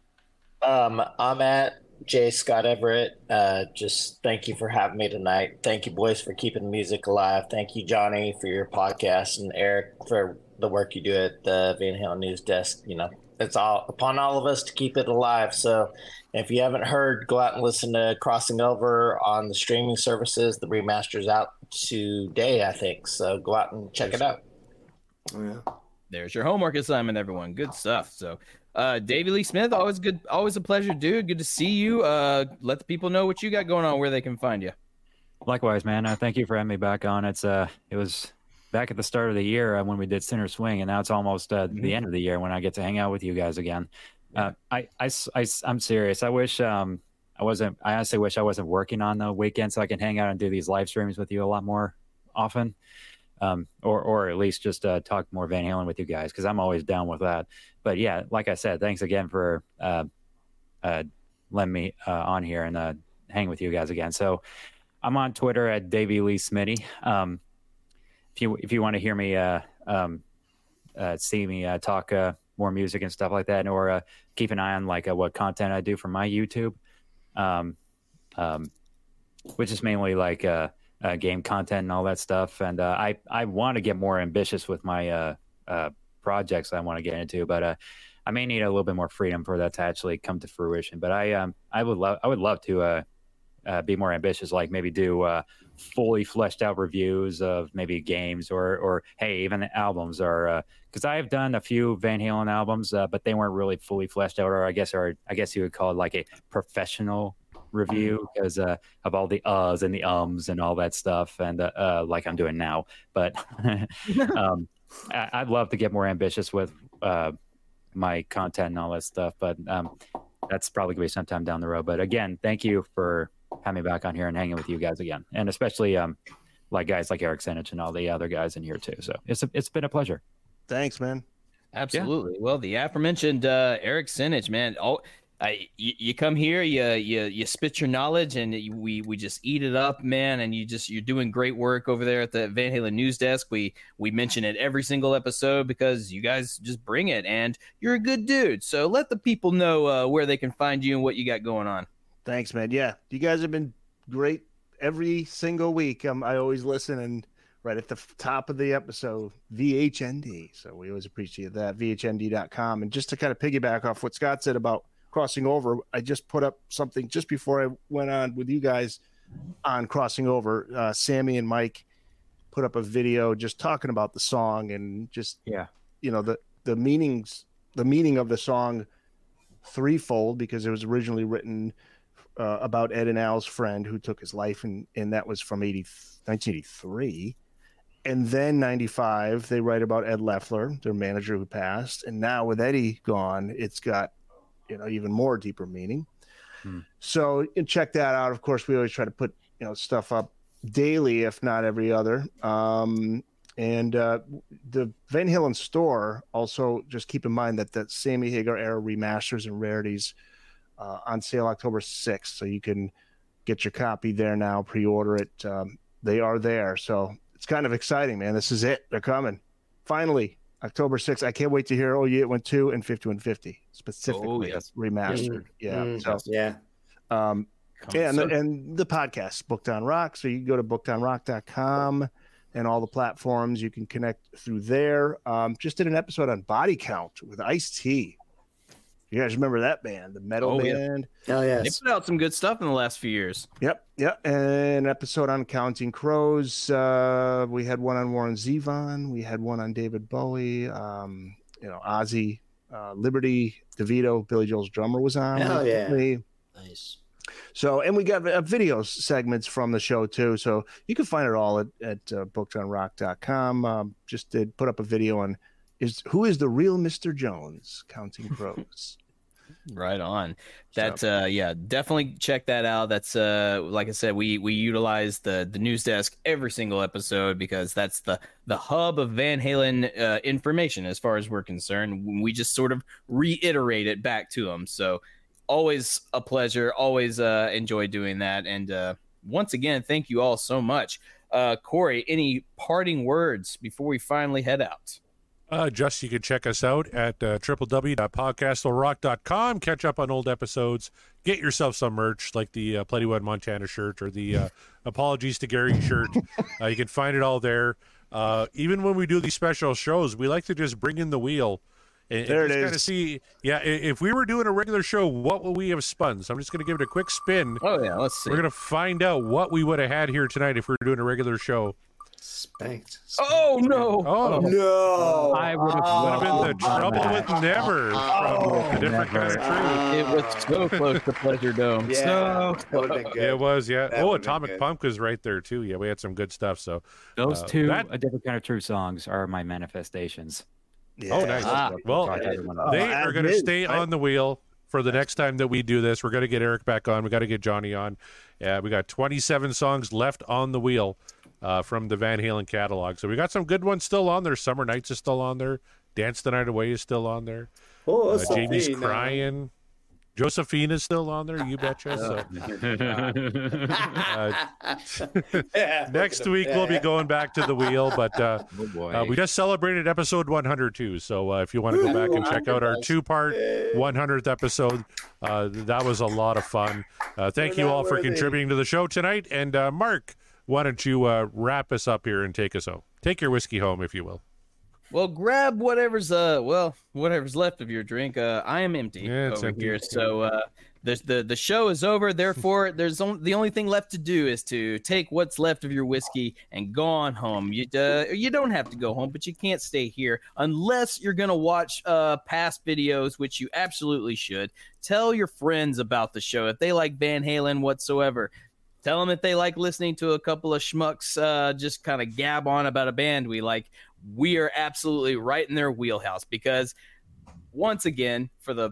Um, I'm at J Scott Everett. Uh, just thank you for having me tonight. Thank you, boys, for keeping the music alive. Thank you, Johnny, for your podcast, and Eric for the work you do at the Van Halen News Desk. You know, it's all upon all of us to keep it alive. So, if you haven't heard, go out and listen to Crossing Over on the streaming services. The remaster's out today, I think. So go out and check it out. Yeah. There's your homework assignment, everyone. Good stuff. So, uh, Davey Lee Smith, always good, always a pleasure, dude. Good to see you. Uh, let the people know what you got going on, where they can find you. Likewise, man. Uh, thank you for having me back on. It's uh, it was back at the start of the year uh, when we did Sinner's Swing, and now it's almost uh, the end of the year when I get to hang out with you guys again. Uh, I, I, I, am serious. I wish um, I wasn't. I honestly wish I wasn't working on the weekend so I can hang out and do these live streams with you a lot more often, um, or or at least just uh, talk more Van Halen with you guys because I'm always down with that. But yeah, like I said, thanks again for uh, uh, letting me uh, on here and uh, hang with you guys again. So I'm on Twitter at Davey Lee Smitty. Um, if you if you want to hear me uh, um, see me talk more music and stuff like that, or keep an eye on like what content I do for my YouTube, um, um, which is mainly like uh, game content and all that stuff. And uh, I I want to get more ambitious with my uh, uh, projects I want to get into, but uh, I may need a little bit more freedom for that to actually come to fruition. But I um I would love I would love to uh, be more ambitious, like maybe do fully fleshed out reviews of maybe games or or hey even albums or because I've done a few Van Halen albums, but they weren't really fully fleshed out, or I guess or I guess you would call it like a professional review because uh, of all the uhs and the ums and all that stuff, and uh, uh, like I'm doing now. But um, I- I'd love to get more ambitious with uh, my content and all that stuff, but um, that's probably gonna be sometime down the road. But again, thank you for having me back on here and hanging with you guys again, and especially um, like guys like Eric Senich and all the other guys in here too. So it's a, it's been a pleasure. Thanks, man. Absolutely. Well, the aforementioned uh, Eric Senich, man. Oh, I, you, you come here, you you you spit your knowledge, and we we just eat it up, man. And you just you're doing great work over there at the Van Halen News Desk. We we mention it every single episode because you guys just bring it, and you're a good dude. So let the people know uh, where they can find you and what you got going on. Thanks, man. Yeah, you guys have been great every single week. Um, I always listen and right at the top of the episode, VHND. So we always appreciate that. VHND.com. And just to kind of piggyback off what Scott said about crossing over. I just put up something just before I went on with you guys on crossing over. Uh, Sammy and Mike put up a video just talking about the song and just yeah, you know the the meanings, the meaning of the song threefold because it was originally written uh, about Ed and Al's friend who took his life, and and that was from 80, 1983. And then 95, they write about Ed Leffler, their manager who passed. And now with Eddie gone, it's got, you know, even more deeper meaning. Hmm. So can check that out. Of course, we always try to put, you know, stuff up daily, if not every other. Um, and uh, the Van Halen store also just keep in mind that that Sammy Hagar era remasters and rarities uh, on sale October 6th. So you can get your copy there now, pre order it. Um, they are there. So it's kind of exciting, man. This is it. They're coming. Finally, October 6th. I can't wait to hear Oh Yeah, It Went 2 and 5150 specifically Oh, yes. remastered. Mm, Yeah. mm, so, yeah. um, yeah, and the, and the podcast, Booked on Rock. So you can go to bookedonrock.com and all the platforms. You can connect through there. Um, just did an episode on Body Count with Ice T. You guys remember that band, the metal band. Oh, yeah. band? Oh They put out some good stuff in the last few years. Yep, yep. And an episode on Counting Crows. Uh, we had one on Warren Zevon. We had one on David Bowie. Um, you know, Ozzy, uh, Liberty, DeVitto, Billy Joel's drummer was on. Hell yeah. Nice. So, and we got uh, video segments from the show too. So you can find it all at, at uh, bookedonrock.com. Um, just did put up a video on is who is the real Mr. Jones counting crows. Right on. That's uh yeah, definitely check that out. That's uh like I said, we we utilize the the news desk every single episode because that's the the hub of Van Halen uh, information as far as we're concerned. We just sort of reiterate it back to them. So always a pleasure, always uh enjoy doing that and uh once again, thank you all so much. Uh Corey, any parting words before we finally head out? Uh, just you can check us out at uh, www.podcastwillrock.com. Catch up on old episodes. Get yourself some merch like the uh, Plentywood Montana shirt or the uh, Apologies to Gary shirt. uh, you can find it all there. Uh, even when we do these special shows, we like to just bring in the wheel and, and There it just kind of is. see. Yeah, if we were doing a regular show, what would we have spun? So I'm just going to give it a quick spin. Oh yeah, let's see. We're going to find out what we would have had here tonight if we were doing a regular show. Spanked. Oh no. Oh, No. I would have would have been the trouble with never Oh, from a different kind of truth. It was so close to Pleasure Dome. Yeah, So that would have been good. It was, yeah. That oh, Atomic good. Punk was right there too. Yeah, we had some good stuff. So Those uh, two that- a different kind of true songs are my manifestations. oh, nice. Ah. well, Talk to everyone about they Oh, are going to stay right? on the wheel for the next time that we do this. We're going to get Eric back on. We got to get Johnny on. Yeah, we got 27 songs left on the wheel uh, from the Van Halen catalog. So we got some good ones still on there. Summer Nights is still on there. Dance the Night Away is still on there. Oh, Uh, Jamie's crying. Josephine is still on there. You betcha. So. Uh, Yeah, Next week we'll be going back to the wheel, but uh, Oh boy. uh, we just celebrated episode 100 too. So uh, if you want to go back and check out our two-part 100th episode, uh, that was a lot of fun. Uh, thank We're you all for contributing to the show tonight. And uh, Mark, why don't you uh, wrap us up here and take us home? Take your whiskey home, if you will. Well, grab whatever's uh well whatever's left of your drink. Uh, I am empty Yeah, it's over empty. here, so uh, the the the show is over. Therefore, there's on, the only thing left to do is to take what's left of your whiskey and go on home. You uh, you don't have to go home, but you can't stay here unless you're gonna watch uh past videos, which you absolutely should. Tell your friends about the show if they like Van Halen whatsoever. Tell them if they like listening to a couple of schmucks uh, just kind of gab on about a band we like. We are absolutely right in their wheelhouse because, once again, for the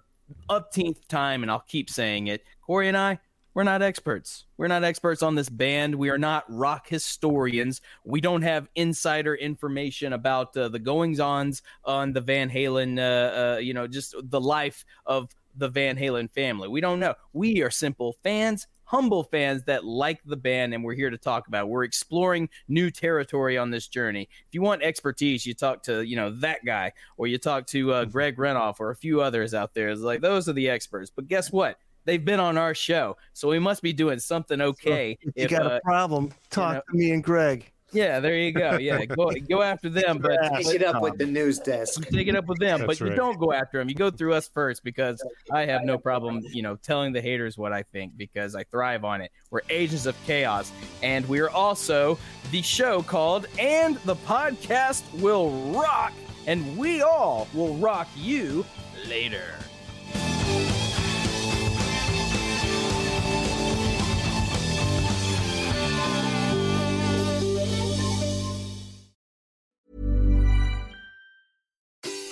upteenth time, and I'll keep saying it, Corey and I, we're not experts. We're not experts on this band. We are not rock historians. We don't have insider information about uh, the goings ons on the Van Halen, uh, uh, you know, just the life of the Van Halen family. We don't know. We are simple fans humble fans that like the band and we're here to talk about. It. we're exploring new territory on this journey. If you want expertise you talk to you know that guy or you talk to uh, greg renoff or a few others out there. It's like those are the experts. But guess what? They've been on our show so we must be doing something okay If you if, got uh, a problem, talk know- to me and Greg. Yeah, there you go. Yeah, go go after them, but Take it up with the news desk. take it up with them, but That's you don't go after them. You go through us first because I have no problem, you know, telling the haters what I think because I thrive on it. We're agents of chaos, and we're also the show called "And the Podcast Will Rock," and we all will rock you later.